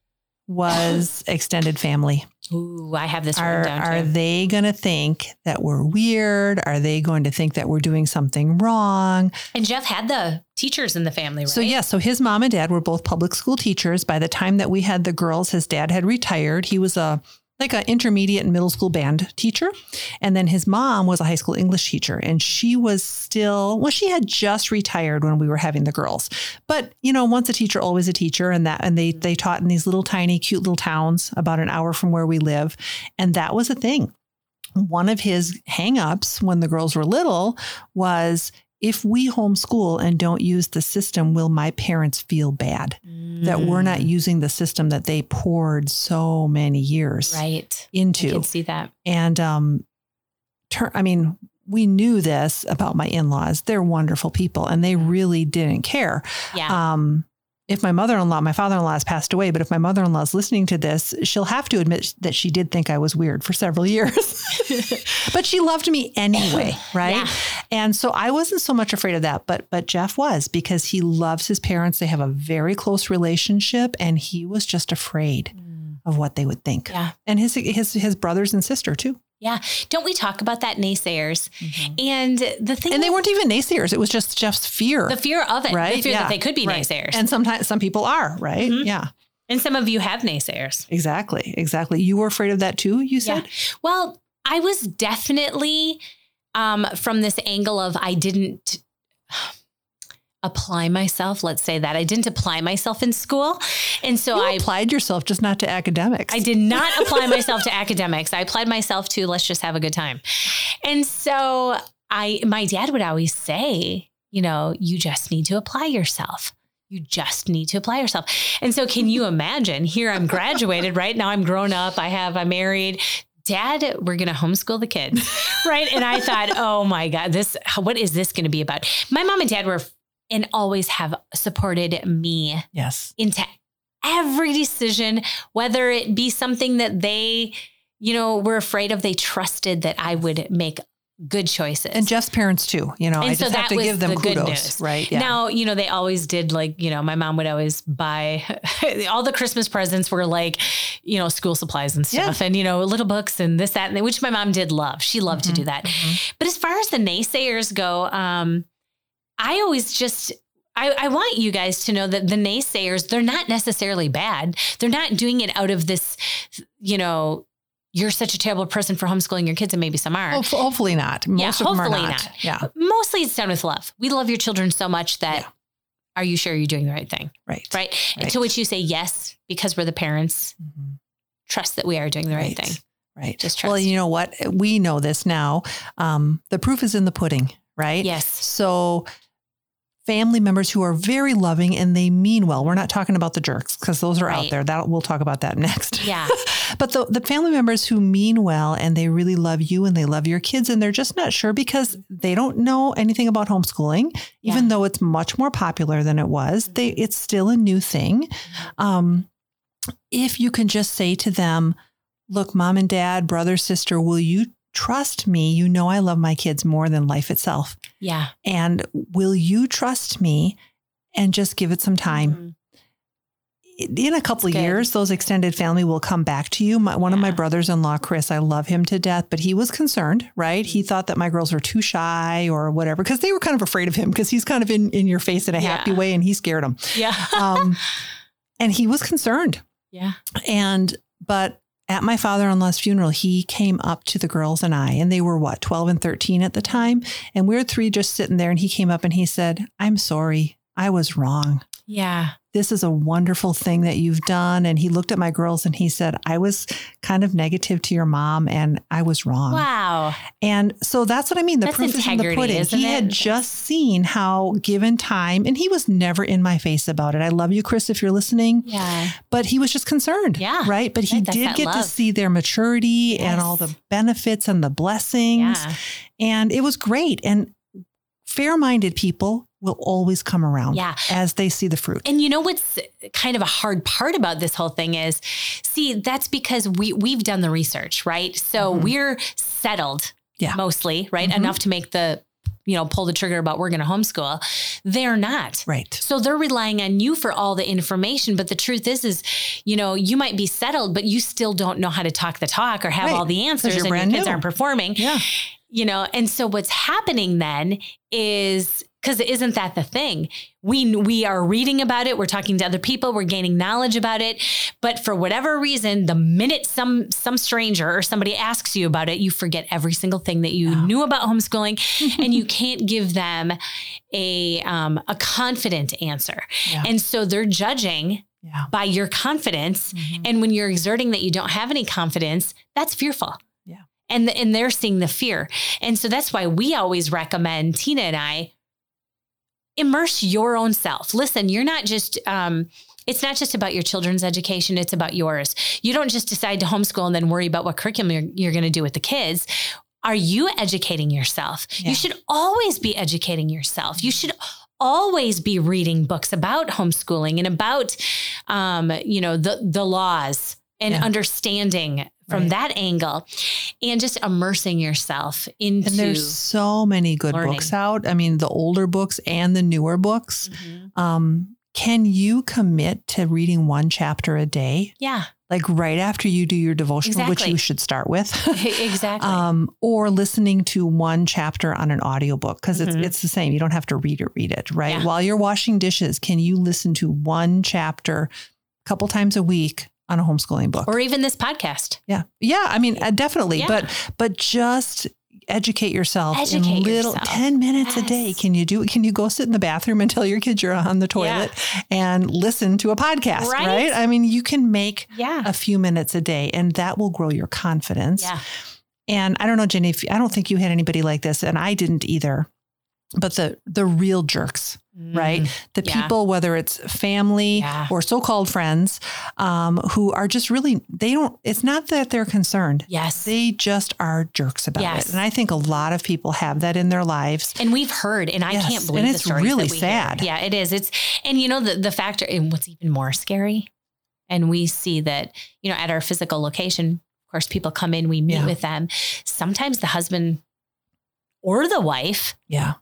was extended family. Ooh, I have this are, Are they going to think that we're weird? Are they going to think that we're doing something wrong? And Jeff had the teachers in the family, right? So, yes. Yeah, so his mom and dad were both public school teachers. By the time that we had the girls, his dad had retired. He was a like an intermediate and middle school band teacher. And then his mom was a high school English teacher. And she was still, well, she had just retired when we were having the girls. But, you know, once a teacher, always a teacher. And that, and they, they taught in these little tiny, cute little towns about an hour from where we live. And that was a thing. One of his hangups when the girls were little was if we homeschool and don't use the system, will my parents feel bad mm. that we're not mm. using the system that they poured so many years right into? I can see that. And um, ter- I mean, we knew this about my in-laws. They're wonderful people, and they really didn't care. Yeah. Um, if my mother-in-law, my father-in-law has passed away, but if my mother-in-law is listening to this, she'll have to admit that she did think I was weird for several years. but she loved me anyway, right? Yeah. And so I wasn't so much afraid of that, but but Jeff was because he loves his parents. They have a very close relationship and he was just afraid mm. of what they would think. Yeah. And his his his brothers and sister too. Yeah. Don't we talk about that naysayers? Mm-hmm. And the thing And they weren't even naysayers. It was just Jeff's fear. The fear of it. Right. The fear yeah. that they could be right. naysayers. And sometimes some people are, right? Mm-hmm. Yeah. And some of you have naysayers. Exactly. Exactly. You were afraid of that too, you said? Yeah. Well, I was definitely um, from this angle of I didn't apply myself. Let's say that I didn't apply myself in school. And so you I applied yourself just not to academics. I did not apply myself to academics. I applied myself to let's just have a good time. And so I my dad would always say, you know, you just need to apply yourself. You just need to apply yourself. And so, can you imagine? Here I'm graduated, right? Now I'm grown up. I have, I'm married. Dad, we're going to homeschool the kids. right. And I thought, oh my God, this, what is this going to be about? My mom and dad were and always have supported me Yes. into every decision, whether it be something that they, you know, were afraid of, they trusted that I would make good choices. And Jeff's parents too. You know, And I so just have to give them the good kudos, right? Yeah. Now, you know, they always did like, you know, my mom would always buy all the Christmas presents were like, you know, school supplies and stuff and, you know, little books and this, that, and that, which my mom did love. She loved to do that. But as far as the naysayers go, um, I always just, I, I want you guys to know that the naysayers, they're not necessarily bad. They're not doing it out of this, you know, you're such a terrible person for homeschooling your kids, and maybe some are. Hopefully not. Most of them are hopefully not. not. Yeah. Mostly it's done with love. We love your children so much that Yeah. are you sure you're doing the right thing? Right. Right. Right. to which you say yes, because we're the parents, Mhm. trust that we are doing the right, thing. Right. Just trust. Well, you know what? We know this now. Um, the proof is in the pudding, right? Yes. So family members who are very loving and they mean well. We're not talking about the jerks because those are out there. That we'll talk about that next. Yeah. but the the family members who mean well and they really love you and they love your kids and they're just not sure because they don't know anything about homeschooling, even Yeah. though it's much more popular than it was. They it's still a new thing. Um, if you can just say to them, "Look, mom and dad, brother, sister, will you trust me? You know I love my kids more than life itself." Yeah. And will you trust me and just give it some time? Mhm. In a couple of years, those extended family will come back to you. My, one of my brothers in law, Chris, I love him to death, but he was concerned, right? He thought that my girls were too shy or whatever because they were kind of afraid of him because he's kind of in, in your face in a happy way and he scared them. Yeah. Um, and he was concerned. yeah. And, but at my father in law's funeral, he came up to the girls and I, and they were what, 12 and 13 at the time. And we were three just sitting there. And he came up and he said, I'm sorry. I was wrong. Yeah. This is a wonderful thing that you've done. And he looked at my girls and he said, I was kind of negative to your mom and I was wrong. Wow. And so that's what I mean. The That's proof is in the pudding. He had just seen how given time, and he was never in my face about it. I love you, Chris, if you're listening Yeah. but he was just concerned. Yeah. Right. But he Right, did get to see their maturity and all the benefits and the blessings. Yeah. And it was great. And fair minded people will always come around Yeah. as they see the fruit. And you know what's kind of a hard part about this whole thing is, see, that's because we we've done the research, right? So Mhm. we're settled, Yeah. mostly, right? Mhm. Enough to make the, you know, pull the trigger about we're going to homeschool. They're not. Right. So they're relying on you for all the information. But the truth is, is, you know, you might be settled, but you still don't know how to talk the talk or have Right. all the answers and your kids new. aren't performing Yeah. you know and so what's happening then is because isn't that the thing we we are reading about it we're talking to other people we're gaining knowledge about it but for whatever reason the minute some some stranger or somebody asks you about it you forget every single thing that you knew about homeschooling and you can't give them a um, a confident answer Yeah. and so they're judging Yeah. by your confidence Mhm. and when you're exerting that you don't have any confidence, that's fearful. Yeah. And and they're seeing the fear. And so that's why we always recommend Tina and I immerse your own self. Listen, you're not just um it's not just about your children's education, it's about yours. You don't just decide to homeschool and then worry about what curriculum you're, you're going to do with the kids. Are you educating yourself? Yeah. You should always be educating yourself. You should always be reading books about homeschooling and about um, you know the the laws and Yeah. understanding from Right. that angle and just immersing yourself into And there's so many good learning. books out. I mean, the older books and the newer books. Mhm. Um, can you commit to reading one chapter a day? yeah Like right after you do your devotional, which you should start with. exactly um, or listening to one chapter on an audiobook because Mhm. it's it's the same. You don't have to read it, read it, right? Yeah. While you're washing dishes, can you listen to one chapter a couple times a week on a homeschooling book? or even this podcast yeah, yeah. I mean, uh, definitely, Yeah. but but just educate yourself in Educate little yourself. 10 minutes a day can you do it can you go sit in the bathroom and tell your kids you're on the toilet and listen to a podcast Right? right i mean you can make yeah a few minutes a day and that will grow your confidence yeah and I don't know, Jenny, if I don't think you had anybody like this, and I didn't either. But the the real jerks right the Mm, yeah. people whether it's family Yeah. or so-called friends um, who are just really they don't it's not that they're concerned Yes. they just are jerks about Yes. it and i think a lot of people have that in their lives And we've heard, and I Yes, can't believe and it's really sad. Hear. Yeah, it is. It's and you know the the factor, and what's even more scary, and we see that you know at our physical location. Of course, people come in, we meet Yeah. with them. Sometimes the husband or the wife yeah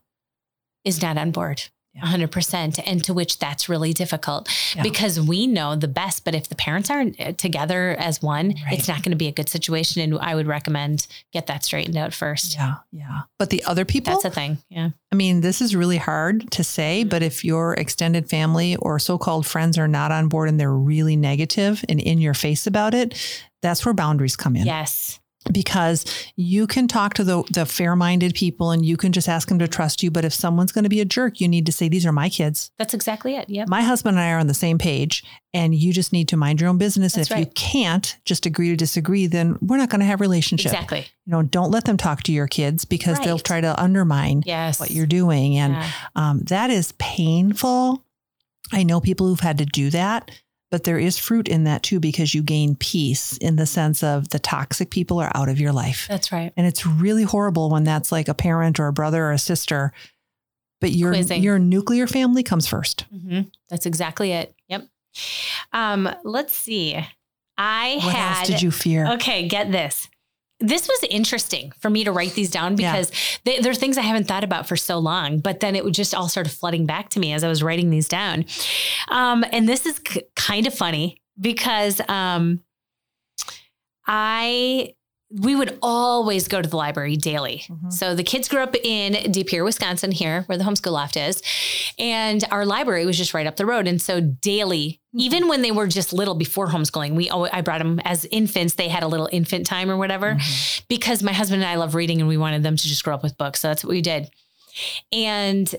is not on board. 100% and to which that's really difficult Yeah. because we know the best but if the parents aren't uh, together as one Right. it's not going to be a good situation and I would recommend get that straightened out first yeah yeah but the other people that's a thing yeah I mean, this is really hard to say, but if your extended family or so called friends are not on board and they're really negative and in your face about it, that's where boundaries come in. yes Because you can talk to the, the fair minded people and you can just ask them to trust you. But if someone's going to be a jerk, you need to say, These are my kids. that's exactly it yep My husband and I are on the same page, and you just need to mind your own business. That's and if you can't just agree to disagree, then we're not going to have a relationship. exactly You know, don't let them talk to your kids because they'll try to undermine yes what you're doing. And Yeah. um, that is painful. I know people who've had to do that, but there is fruit in that too because you gain peace in the sense of the toxic people are out of your life. that's right And it's really horrible when that's like a parent or a brother or a sister, but your Quizzing. your nuclear family comes first. hmm That's exactly it. Yep. Um, let's see. I What had. else did you fear? Okay, get this. This was interesting for me to write these down Yeah. because they, they're things I haven't thought about for so long, but then it would just all sort of flooding back to me as I was writing these down. Um, and this is k- kind of funny because um, I we would always go to the library daily. Mhm. So the kids grew up in De Pere, Wisconsin, here where the homeschool loft is, and our library was just right up the road. And so daily, mm-hmm. even when they were just little before homeschooling, we always, I brought them as infants. They had a little infant time or whatever, mm-hmm. because my husband and I love reading, and we wanted them to just grow up with books. So that's what we did. And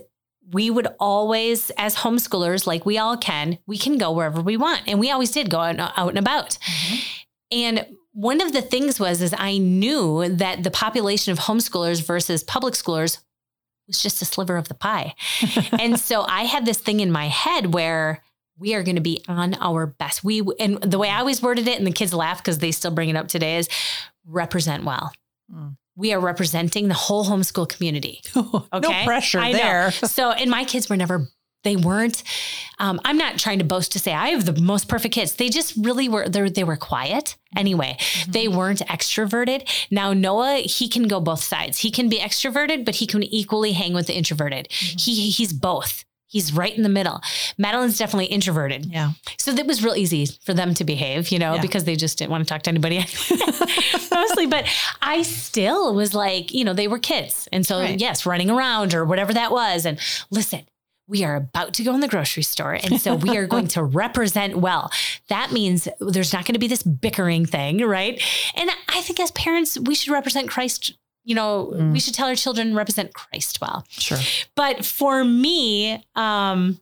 we would always, as homeschoolers, like we all can, we can go wherever we want, and we always did go out, out and about. Mm-hmm. And one of the things was is I knew that the population of homeschoolers versus public schoolers was just a sliver of the pie. and so I had this thing in my head where we are going to be on our best. We and the way I always worded it and the kids laugh because they still bring it up today is represent well. Mm. We are representing the whole homeschool community. Okay? no pressure I know. there. So, and my kids were never, they weren't, um, I'm not trying to boast to say I have the most perfect kids. They just really were, they they were quiet anyway. They weren't extroverted. Now, Noah, he can go both sides. He can be extroverted, but he can equally hang with the introverted. He He's both. He's right in the middle. Madeline's definitely introverted. Yeah. So that was real easy for them to behave, you know, Yeah. because they just didn't want to talk to anybody mostly. But I still was like, you know, they were kids. And so, Right. yes, running around or whatever that was. And listen, we are about to go in the grocery store. And so we are going to represent well. That means there's not going to be this bickering thing, right? And I think as parents, we should represent Christ. You know, Mm. we should tell our children represent Christ well. Sure. But for me, um,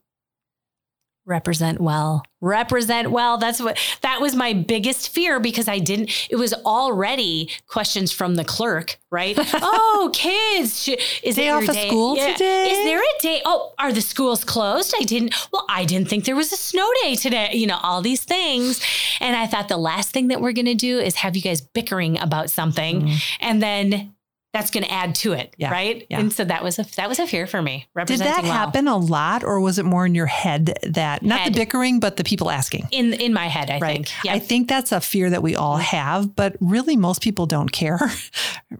represent well, represent well. That's what that was my biggest fear because I didn't. It was already questions from the clerk, right? oh, kids, sh- is Day it off of day? school today? Is there a day? Oh, are the schools closed? I didn't. Well, I didn't think there was a snow day today. You know, all these things, and I thought the last thing that we're going to do is have you guys bickering about something, Mhm. and then. That's going to add to it, Yeah, right? yeah. And so that was a that was a fear for me. Did that well. happen a lot, or was it more in your head that not Head. the bickering, but the people asking? in in my head? I right. think, yeah. I think that's a fear that we all have, but really most people don't care. I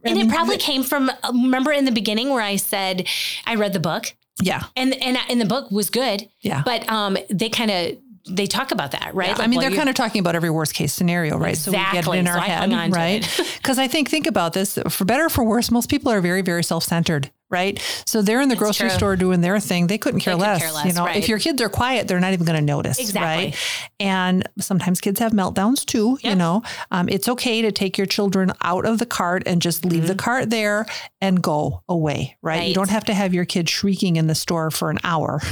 and mean, it probably came from uh, remember in the beginning where I said I read the book yeah, and and and the book was good, yeah. but um they kind of they talk about that, right? Yeah, I mean, well, they're kind of talking about every worst case scenario, right? So we get it in So our head, hung on to right? Because I think, think about this for better or for worse, most people are very, very self centered, right? So they're in the That's grocery true. store doing their thing. They couldn't care, They less, care You know, right. if your kids are quiet, they're not even going to notice, Exactly. right? And sometimes kids have meltdowns too. You know, um, it's okay to take your children out of the cart and just leave the cart there and go away, right? You Mm-hmm. Don't have to have your kid shrieking in the store for an hour.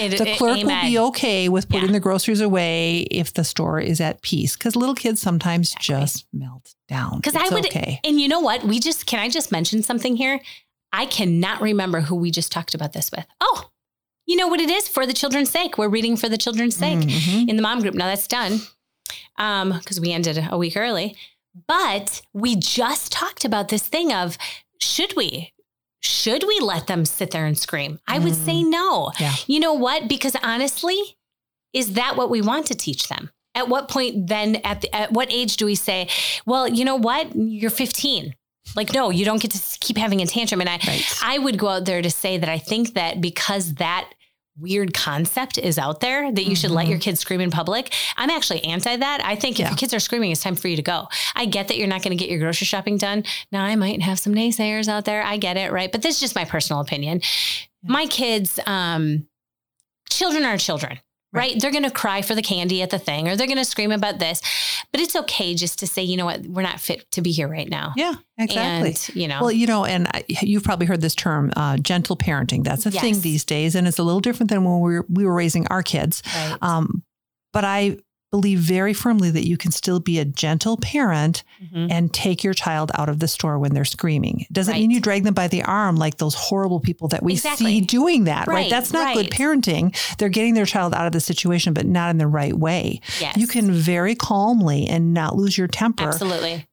The it- clerk will be okay with putting Yeah. the groceries away if the store is at peace because little kids sometimes just melt down Because I would, okay and you know what? We just can I just mention something here? I cannot remember who we just talked about this with. Oh, you know what it is for the children's sake. We're reading for the children's sake Mhm. in the mom group. Now that's done because we ended a week early. But we just talked about this thing of should we? Should we let them sit there and scream? I would say no. Mm. Yeah. You know what? Because honestly, is that what we want to teach them? At what point then at the, at what age do we say, well, you know what? You're 15. Like no, you don't get to keep having a tantrum and I Right. I would go out there to say that I think that because that weird concept is out there that you should let Mhm. your kids scream in public. I'm actually anti that. I think if your kids are screaming, it's time for you to go. I get that you're not going to get your grocery shopping done. Now, I might have some naysayers out there. I get it, right? But this is just my personal opinion. My kids, um, children are children. Right. They're going to cry for the candy at the thing or they're going to scream about this. But it's okay just to say, you know what, we're not fit to be here right now. Yeah, exactly. And, you know, Well, you know, and I- you've probably heard this term, uh, gentle parenting. That's a thing these days, and it's a little different than when we were, we were raising our kids. right. Um, but I believe very firmly that you can still be a gentle parent Mhm. and take your child out of the store when they're screaming. It doesn't Right. mean you drag them by the arm like those horrible people that we Exactly. see doing that, right? Right, That's not good parenting. They're getting their child out of the situation, but not in the right way. yes. You can very calmly and not lose your temper. Absolutely.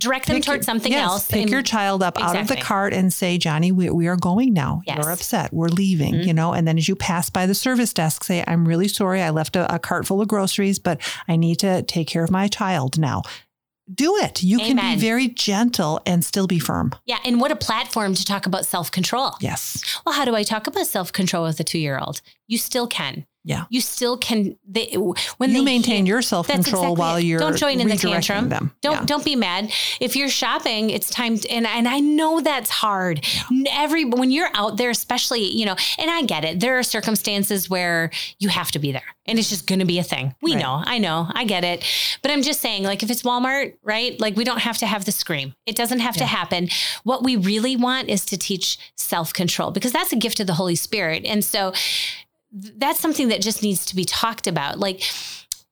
Direct them Pick towards something yes, else. Pick and- your child up out of the cart and say, Johnny, we, we are going now. Yes. You're upset. We're leaving, Mhm. you know? And then as you pass by the service desk, say, I'm really sorry. I left a, a cart full of groceries, but I need to take care of my child now. Do it. You can be very gentle and still be firm. Yeah. And what a platform to talk about self control. Yes. Well, how do I talk about self control with a two year old? You still can. Yeah. You still can. They, when you maintain hear- your self control exactly while you're don't join in the tantrum. them. Don't Yeah. don't be mad. If you're shopping, it's time to, and and I know that's hard. N- Every when you're out there, especially you know, and I get it. There are circumstances where you have to be there, and it's just going to be a thing. We Right. know, I know, I get it. But I'm just saying, like if it's Walmart, right? Like we don't have to have the scream. It doesn't have to happen. What we really want is to teach self control because that's a gift of the Holy Spirit, and so that's something that just needs to be talked about. Like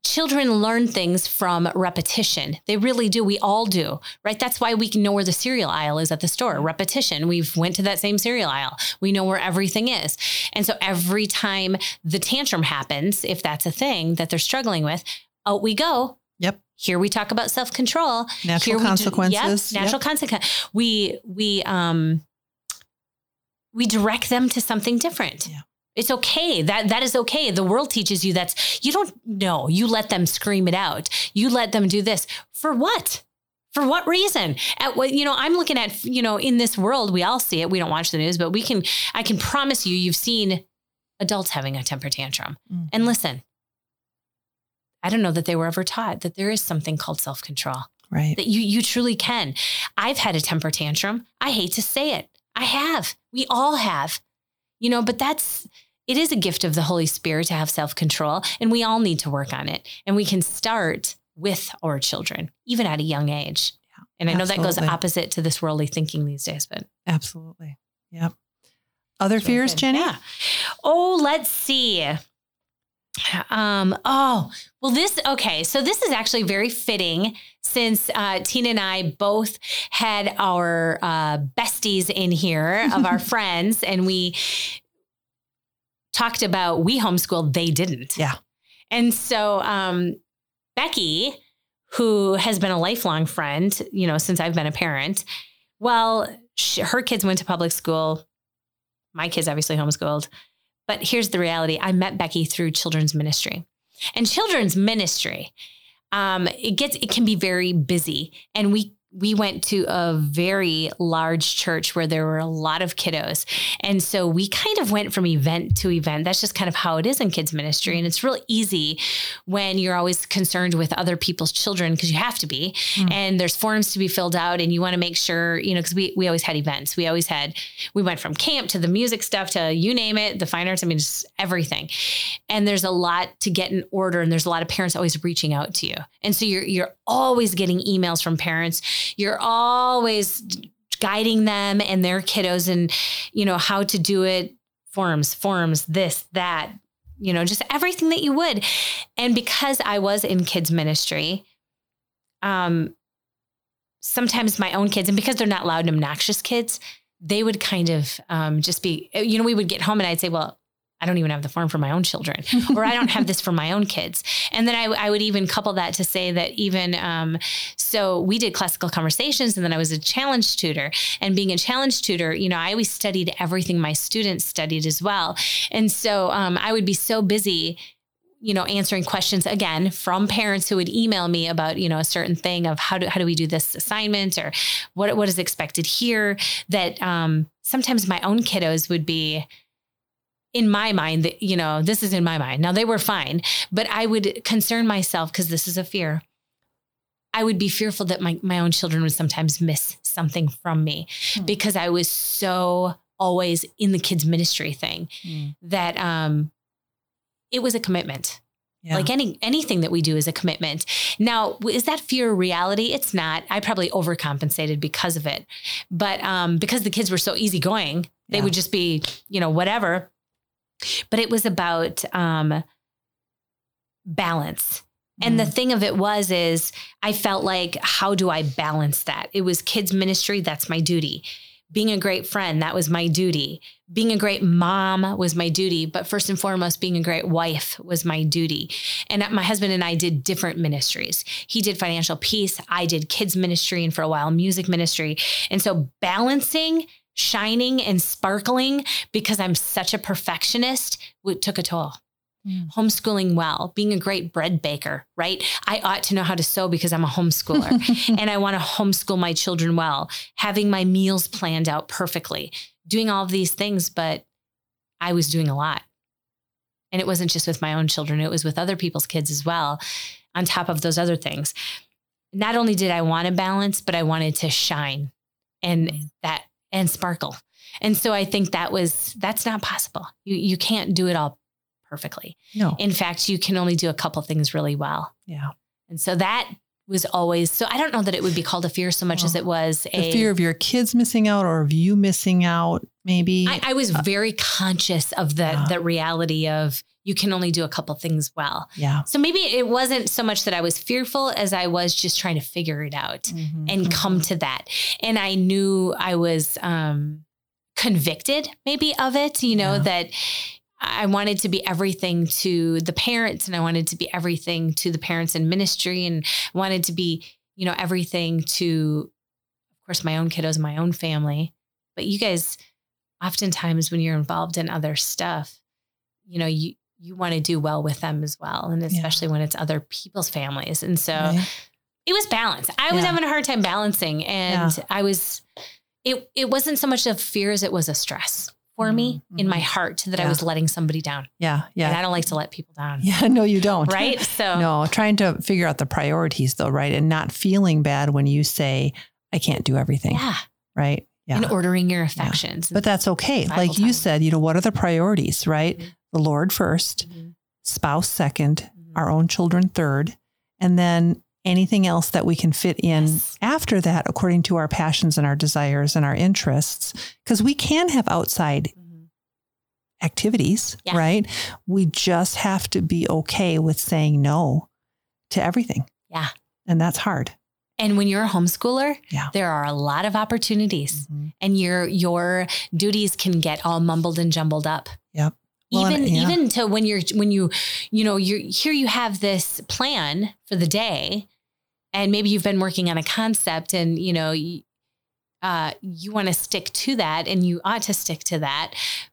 children learn things from repetition. They really do. We all do, right? That's why we know where the cereal aisle is at the store. Repetition. We've went to that same cereal aisle. We know where everything is. And so every time the tantrum happens, if that's a thing that they're struggling with, out we go. Yep. Here we talk about self-control. Natural Here we do- consequences. Yep, natural consequence. We we um we direct them to something different. Yeah. It's okay. That that is okay. The world teaches you that's you don't know. You let them scream it out. You let them do this. For what? For what reason? At what you know, I'm looking at, you know, in this world, we all see it. We don't watch the news, but we can I can promise you you've seen adults having a temper tantrum. Mhm. And listen, I don't know that they were ever taught that there is something called self-control Right. that you you truly can. I've had a temper tantrum. I hate to say it. I have. We all have. You know, but that's it is a gift of the Holy Spirit to have self-control and we all need to work on it. And we can start with our children even at a young age. And I know that goes opposite to this worldly thinking these days, but Absolutely. Yep. Other really fears. Jenny? Yeah. Oh, let's see. Um, oh, well, this, okay. So this is actually very fitting since uh, Tina and I both had our uh, besties in here of our friends, and we talked about we homeschooled, they didn't. Yeah. And so um, Becky, who has been a lifelong friend, you know, since I've been a parent, well, sh her kids went to public school. My kids obviously homeschooled. But here's the reality I met Becky through children's ministry. And children's ministry, um, it gets it can be very busy. And we we went to a very large church where there were a lot of kiddos. And so we kind of went from event to event. That's just kind of how it is in kids ministry. And it's real easy when you're always concerned with other people's children because you have to be. Mm. And there's forms to be filled out and you want to make sure, you know, because we, we always had events. We always had, we went from camp to the music stuff to you name it, the fine arts, I mean, just everything. And there's a lot to get in order. And there's a lot of parents always reaching out to you. And so you're, you're always getting emails from parents. You're always guiding them and their kiddos and, you know, how to do it, forms, forms, this, that, you know, just everything that you would. And because I was in kids ministry, um, sometimes my own kids, and because they're not loud and obnoxious kids, they would kind of um, just be, you know, we would get home and I'd say, well, I don't even have the form for my own children, or I don't have this for my own kids. And then I, I would even couple that to say that even um, so, we did classical conversations, and then I was a challenge tutor. And being a challenge tutor, you know, I always studied everything my students studied as well. And so um, I would be so busy you know answering questions again from parents who would email me about you know a certain thing of how do how do we do this assignment or what what is expected here that um, sometimes my own kiddos would be in my mind that you know this is in my mind now they were fine but i would concern myself because this is a fear i would be fearful that my, my own children would sometimes miss something from me hmm. because i was so always in the kids ministry thing hmm. that um it was a commitment yeah. Like any anything that we do is a commitment. Now, is that fear a reality? It's not. I probably overcompensated because of it. But um, because the kids were so easygoing, they yeah. would just be, you know, whatever but it was about um, balance. And the mm. thing of it was, is I felt like, how do I balance that? It was kids' ministry. That's my duty. Being a great friend, that was my duty. Being a great mom was my duty. But first and foremost, being a great wife was my duty. And my husband and I did different ministries. He did financial peace. I did kids' ministry and for a while, music ministry. And so balancing shining and sparkling because I'm such a perfectionist it took a toll. Mm. Homeschooling well, being a great bread baker, right? I ought to know how to sew because I'm a homeschooler and I want to homeschool my children well, having my meals planned out perfectly, doing all of these things, but I was doing a lot. And it wasn't just with my own children, it was with other people's kids as well, on top of those other things. Not only did I want to balance, but I wanted to shine. And mm. that and sparkle. And so I think that was that's not possible. You you can't do it all perfectly. No. In fact, you can only do a couple things really well. Yeah. And so that was always so I don't know that it would be called a fear so much well, as it was a fear of your kids missing out or of you missing out, maybe. I, I was uh, very conscious of the yeah. the reality of you can only do a couple things well. Yeah. So maybe it wasn't so much that I was fearful as I was just trying to figure it out mm-hmm. and mm-hmm. come to that. And I knew I was um, convicted maybe of it, you know, yeah. that I wanted to be everything to the parents and I wanted to be everything to the parents in ministry and wanted to be, you know, everything to, of course, my own kiddos, and my own family. But you guys, oftentimes when you're involved in other stuff, you know, you, you want to do well with them as well. And especially yeah. when it's other people's families. And so right. it was balance. I was yeah. having a hard time balancing and yeah. I was, it, it wasn't so much a fear as it was a stress for mm-hmm. me in my mm-hmm. heart that I was letting somebody down. Yeah. Yeah. And I don't like to let people down. Yeah. No, you don't. Right. So, no, trying to figure out the priorities though, right. And not feeling bad when you say, I can't do everything. Yeah. Right. Yeah. And ordering your affections. But that's okay. Like time. you said, you know, what are the priorities, right? Mm-hmm the Lord 1st mm-hmm. spouse 2nd mm-hmm. our own children third, and then anything else that we can fit in yes. after that according to our passions and our desires and our interests. Because we can have outside mm-hmm. activities, yeah. right? We just have to be okay with saying no to everything. Yeah. And that's hard. And when you're a homeschooler, yeah. there are a lot of opportunities mm-hmm. and your your duties can get all mumbled and jumbled up. Yep even yeah. even to when you're when you you know you're here you have this plan for the day and maybe you've been working on a concept and you know uh, you want to stick to that and you ought to stick to that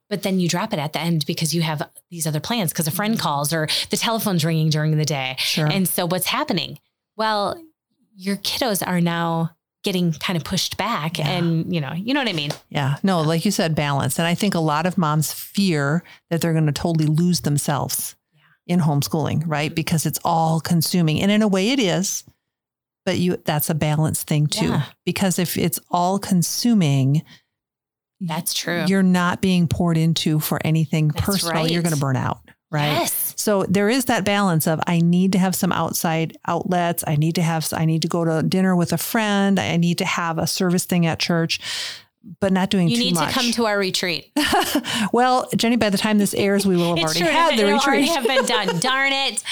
but then you drop it at the end because you have these other plans because a friend mm-hmm. calls or the telephone's ringing during the day sure. and so what's happening well your kiddos are now getting kind of pushed back yeah. and you know you know what i mean yeah no like you said balance and i think a lot of moms fear that they're going to totally lose themselves yeah. in homeschooling right because it's all consuming and in a way it is but you that's a balance thing too yeah. because if it's all consuming that's true you're not being poured into for anything that's personal right. you're going to burn out right? Yes. So there is that balance of I need to have some outside outlets. I need to have I need to go to dinner with a friend. I need to have a service thing at church. But not doing You too need to come to our retreat. well, Jenny, by the time this airs, we will have already true. had the retreat. already have been done. Darn it.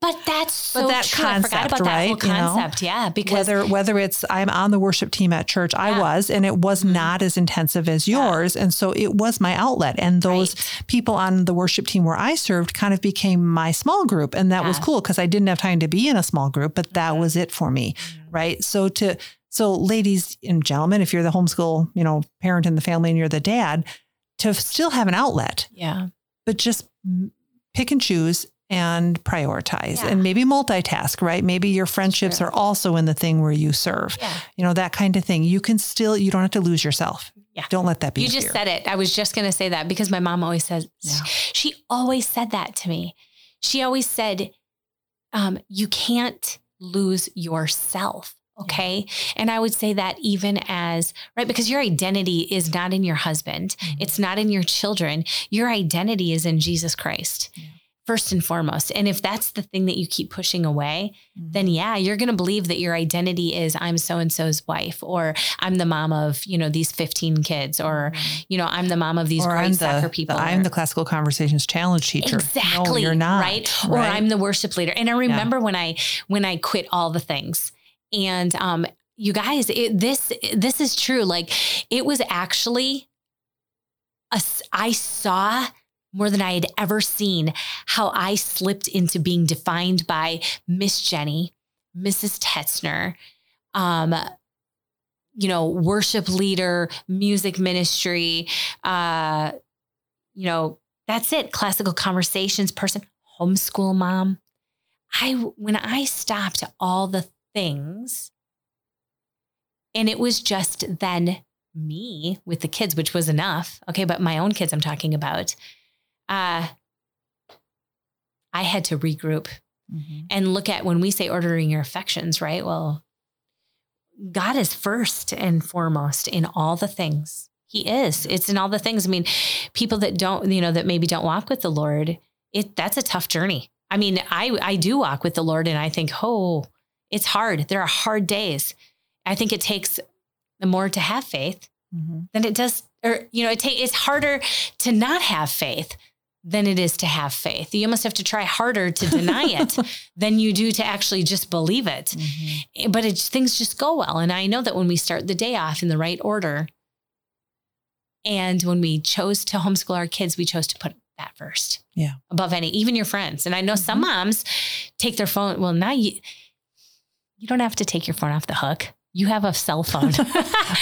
But that's so But that true. I forgot concept, about that whole right? You know? concept. yeah. Because whether whether it's I'm on the worship team at church, I Yeah. Mm-hmm. was, and it was not as intensive as yours, and so it was my outlet. And those Right. people on the worship team where I served kind of became my small group, and that was Yeah. Mm-hmm. cool because I didn't have time to be in a small group, but that was it for me, right? So to so ladies and gentlemen, if you're the homeschool, you know, parent in the family and you're the dad, to still have an outlet, yeah. but just pick and choose and prioritize Yeah. and maybe multitask, right? Maybe your friendships True. are also in the thing where you serve, Yeah. you know, that kind of thing. You can still, you don't have to lose yourself. Yeah. Don't let that be. You just fear. said it. I was just going to say that because my mom always says, Yeah. she always said that to me. She always said, um, you can't lose yourself. Okay. And I would say that even as, right, because your identity is not in your husband, Mhm. it's not in your children. Your identity is in Jesus Christ. Yeah. First and foremost. And if that's the thing that you keep pushing away, Mhm. then yeah, you're going to believe that your identity is I'm so and so's wife, or I'm the mom of, you know, these 15 kids, or, you know, I'm the mom of these Mm-hmm. or great I'm soccer the, people. I'm or- the classical conversations challenge teacher. Exactly. No, you're not. Right. Or? I'm the worship leader. And I remember when I when I quit all the things. And um you guys, it, this this is true. Like it was actually a I saw more than I had ever seen how I slipped into being defined by Miss Jenny, Mrs. Tetzner, um, you know, worship leader, music ministry, uh, you know, that's it. Classical conversations person, homeschool mom. I when I stopped all the things, and it was just then me with the kids, which was enough. Okay, but my own kids I'm talking about. Uh I had to regroup Mhm. and look at when we say ordering your affections, right? Well, God is first and foremost in all the things. He is. It's in all the things. I mean, people that don't, you know, that maybe don't walk with the Lord, it that's a tough journey. I mean, I I do walk with the Lord and I think, "Oh, it's hard. There are hard days." I think it takes more to have faith Mhm. than it does or you know, it ta- it's harder to not have faith than it is to have faith. You almost have to try harder to deny it than you do to actually just believe it. Mhm. But it, things just go well. And I know that when we start the day off in the right order, and when we chose to homeschool our kids, we chose to put that first. Yeah. Above any, even your friends. And I know some Mhm. moms take their phone. Well, now you, you don't have to take your phone off the hook. You have a cell phone.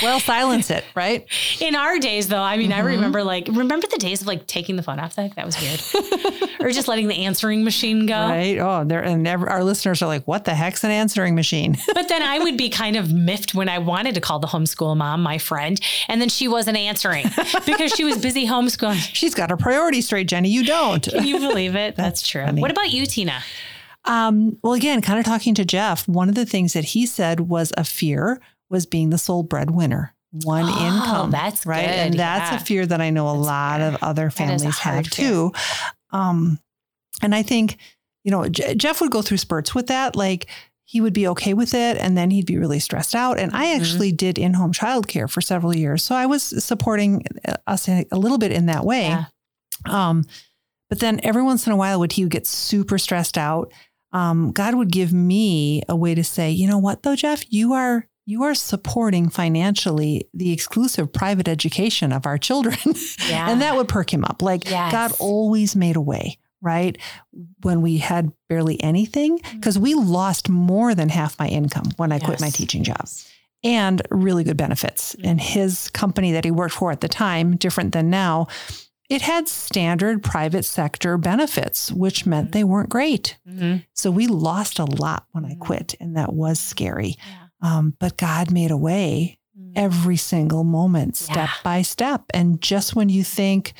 Well, silence it, right? In our days, though, I mean, I Mhm. remember like, remember the days of like taking the phone off the hook? That was weird. or just letting the answering machine go. Right. Oh, there and ever, our listeners are like, "What the heck's an answering machine?" But then I would be kind of miffed when I wanted to call the homeschool mom, my friend, and then she wasn't answering because she was busy homeschooling. She's got her priorities straight, Jenny. You don't. Can you believe it? That's, true. funny. What about you, Tina? Um, well, again, kind of talking to Jeff, one of the things that he said was a fear was being the sole breadwinner, one Oh, income. that's right. good. And that's Yeah. a fear that I know a That's lot fair. of other That is a families have fear. too. Um, and I think, you know, J- Jeff would go through spurts with that. Like he would be okay with it and then he'd be really stressed out. And I Mhm. actually did in home childcare for several years. So I was supporting uh, us a little bit in that way. Yeah. Um, but then every once in a while, would he would get super stressed out? Um, God would give me a way to say, you know what, though, Jeff, you are you are supporting financially the exclusive private education of our children, Yeah. and that would perk him up. Like Yes. God always made a way, right? When we had barely anything, because we lost more than half my income when I quit my teaching job and really good benefits. And his company that he worked for at the time, different than now, it had standard private sector benefits, which meant they weren't great. Mhm. So we lost a lot when I Mhm. quit, and that was scary. Yeah. Um, but God made a way Mhm. every single moment, step Yeah. by step. And just when you think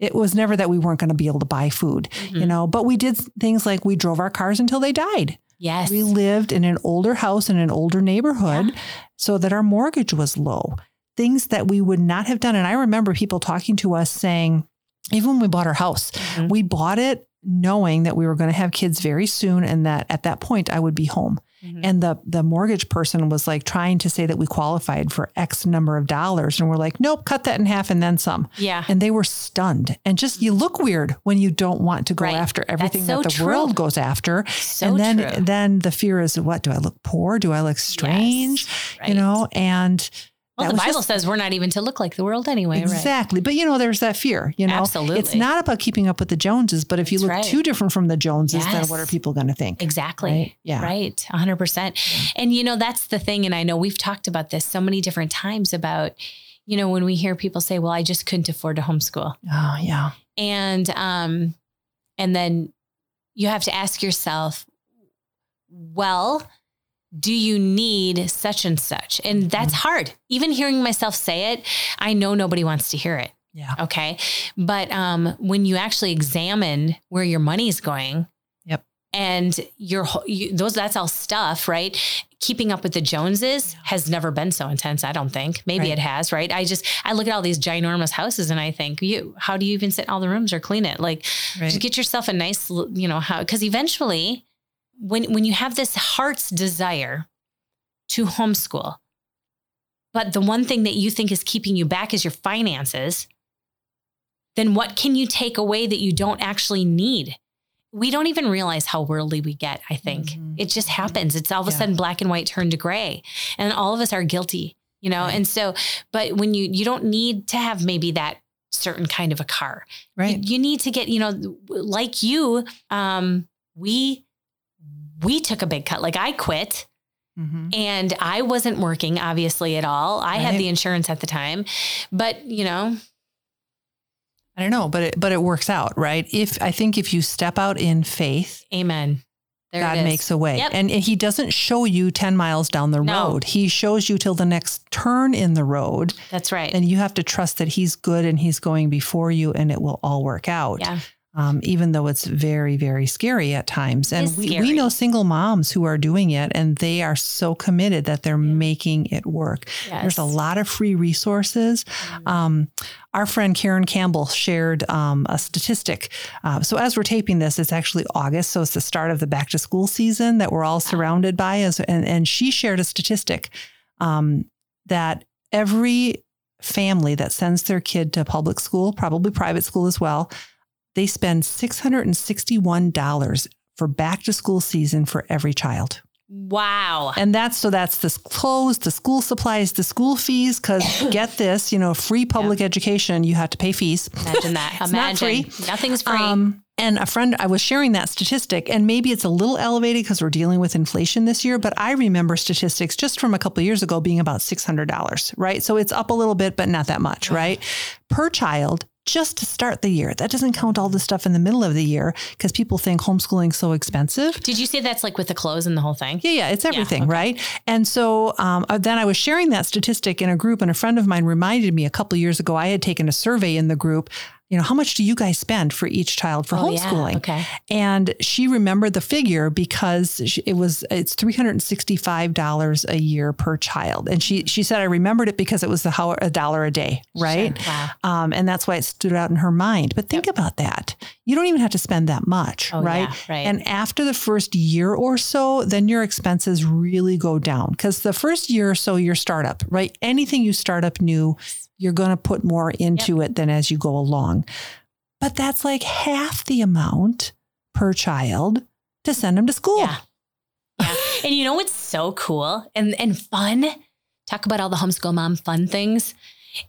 it was never that we weren't going to be able to buy food, you Mhm. know, but we did things like we drove our cars until they died. Yes. We lived in an older house in an older neighborhood Yeah. so that our mortgage was low. Things that we would not have done. And I remember people talking to us saying, even when we bought our house, Mhm. we bought it knowing that we were going to have kids very soon and that at that point I would be home. Mhm. And the the mortgage person was like trying to say that we qualified for X number of dollars. And we're like, nope, cut that in half and then some. yeah. And they were stunned. And just you look weird when you don't want to go Right. after everything so that the true. world goes after. So and then true. then the fear is what? Do I look poor? Do I look strange? right. You know, and well, that the Bible just- says we're not even to look like the world anyway, right? Exactly. But you know, there's that fear, you know. Absolutely. It's not about keeping up with the Joneses, but if you That's look right. too different from the Joneses, then what are people going to think? Exactly. Right? Yeah. Right. 100%. And, you know, that's the thing. And I know we've talked about this so many different times about, you know, when we hear people say, well, I just couldn't afford to homeschool. Oh, yeah. And, um, and then you have to ask yourself, well, do you need such and such? And that's Mm-hmm. hard. Even hearing myself say it, I know nobody wants to hear it. Yeah. Okay. But um, when you actually examine where your money is going, Yep. and your whole- you, those that's all stuff, right? Keeping up with the Joneses has never been so intense. I don't think. Maybe Right. it has, right? I just I look at all these ginormous houses and I think, you, how do you even sit in all the rooms or clean it? Like, Right. just get yourself a nice, you know, how because eventually, when when you have this heart's desire to homeschool, but the one thing that you think is keeping you back is your finances, then what can you take away that you don't actually need? We don't even realize how worldly we get, I think. Mhm. It just happens. It's all of a Yeah. sudden black and white turned to gray. And all of us are guilty, you know? Right. And so, but when you you don't need to have maybe that certain kind of a car. Right. You, you need to get, you know, like you, um, we we took a big cut. Like I quit hmm and I wasn't working obviously at all. I had the insurance at the time, but you know, I don't know, but it, but it works out, right? If I think if you step out in faith, amen. There God makes a way. Yep. And He doesn't show you 10 miles down the No. road. He shows you till the next turn in the road. That's right. And you have to trust that He's good and He's going before you and it will all work out. yeah. Um, even though it's very, very scary at times. And we, we know single moms who are doing it and they are so committed that they're making it work. There's a lot of free resources. Um, our friend Karen Campbell shared um, a statistic. Uh, so as we're taping this, it's actually August, so it's the start of the back to school season that we're all surrounded by. As and, and she shared a statistic um, that every family that sends their kid to public school, probably private school as well, they spend six hundred and sixty-one dollars for back to school season for every child. Wow. And that's so that's the clothes, the school supplies, the school fees. Because get this, you know, free public education, you have to pay fees. Imagine that. It's not free. Nothing's free. Um, and a friend, I was sharing that statistic, and maybe it's a little elevated because we're dealing with inflation this year. But I remember statistics just from a couple of years ago being about six hundred dollars, right? So it's up a little bit, but not that much, right? Per child. Just to start the year. That doesn't count all the stuff in the middle of the year because people think homeschooling's so expensive. Did you say that's like with the clothes and the whole thing? Yeah, yeah, it's everything, okay. right? And so um, uh, then I was sharing that statistic in a group, and a friend of mine reminded me a couple years ago I had taken a survey in the group. You know, how much do you guys spend for each child for Oh, yeah. homeschooling? Okay. And she remembered the figure because it was it's three hundred and sixty five dollars a year per child, and she she said I remembered it because it was the how, a dollar a day, right? Sure. Wow. Um, and that's why it stood out in her mind. But think about that. You don't even have to spend that much, Oh, right? yeah, right. And after the first year or so, then your expenses really go down because the first year or so, your startup, right? Anything you start up new, you're going to put more into it than as you go along. But that's like half the amount per child to send them to school. Yeah. Yeah. and you know what's so cool and, and fun? Talk about all the homeschool mom fun things.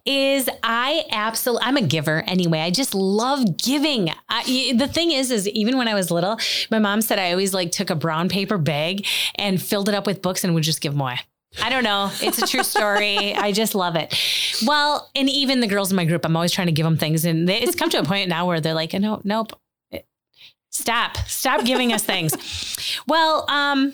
Is I absolutely, I'm a giver anyway. I just love giving. I, the thing is, is even when I was little, my mom said I always like took a brown paper bag and filled it up with books and would just give them away. I don't know. It's a true story. I just love it. Well, and even the girls in my group, I'm always trying to give them things. And it's come to a point now where they're like, no, nope. Stop. Stop giving us things. Well, um,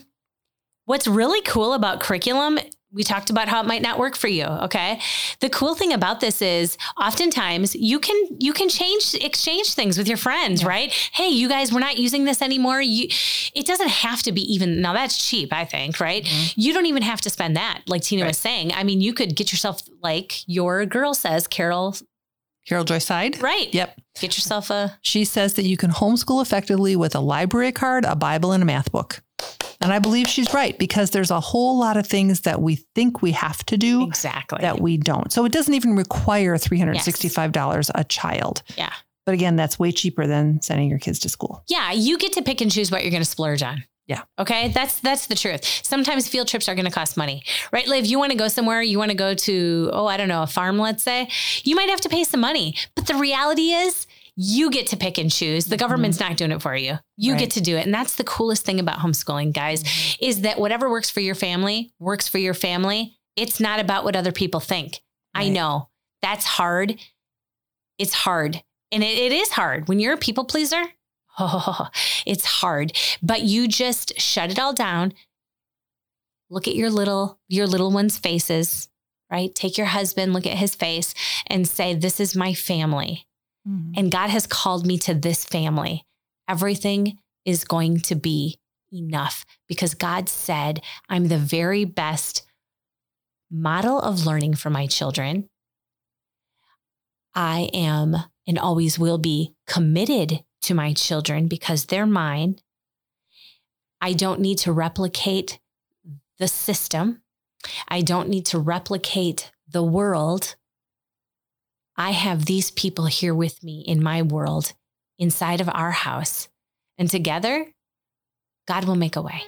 what's really cool about curriculum, we talked about how it might not work for you. Okay. The cool thing about this is oftentimes you can you can change exchange things with your friends, right? Hey, you guys, we're not using this anymore. You it doesn't have to be even now that's cheap, I think, right? Mm-hmm. You don't even have to spend that, like Tina was saying. I mean, you could get yourself like your girl says, Carol, Carol Joy Seid. right? Yep. Get yourself a She says that you can homeschool effectively with a library card, a Bible, and a math book. And I believe she's right because there's a whole lot of things that we think we have to do Exactly. that we don't. So it doesn't even require $365 a child. yeah. But again, that's way cheaper than sending your kids to school. Yeah, you get to pick and choose what you're going to splurge on. Yeah. Okay. That's that's the truth. Sometimes field trips are going to cost money, right? Like if you want to go somewhere, you want to go to oh I don't know a farm, let's say, you might have to pay some money. But the reality is, you get to pick and choose. The government's mm-hmm. not doing it for you. You Right. get to do it, and that's the coolest thing about homeschooling, guys, mm-hmm. is that whatever works for your family works for your family. It's not about what other people think. I know that's hard. It's hard. And it, it is hard when you're a people pleaser. Oh, it's hard, but you just shut it all down. Look at your little your little ones' faces, right? Take your husband, look at his face and say, "This is my family." Mm-hmm. And God has called me to this family. Everything is going to be enough because God said, I'm the very best model of learning for my children. I am and always will be committed to my children because they're mine. I don't need to replicate the system. I don't need to replicate the world. I have these people here with me in my world, inside of our house. And together, God will make a way.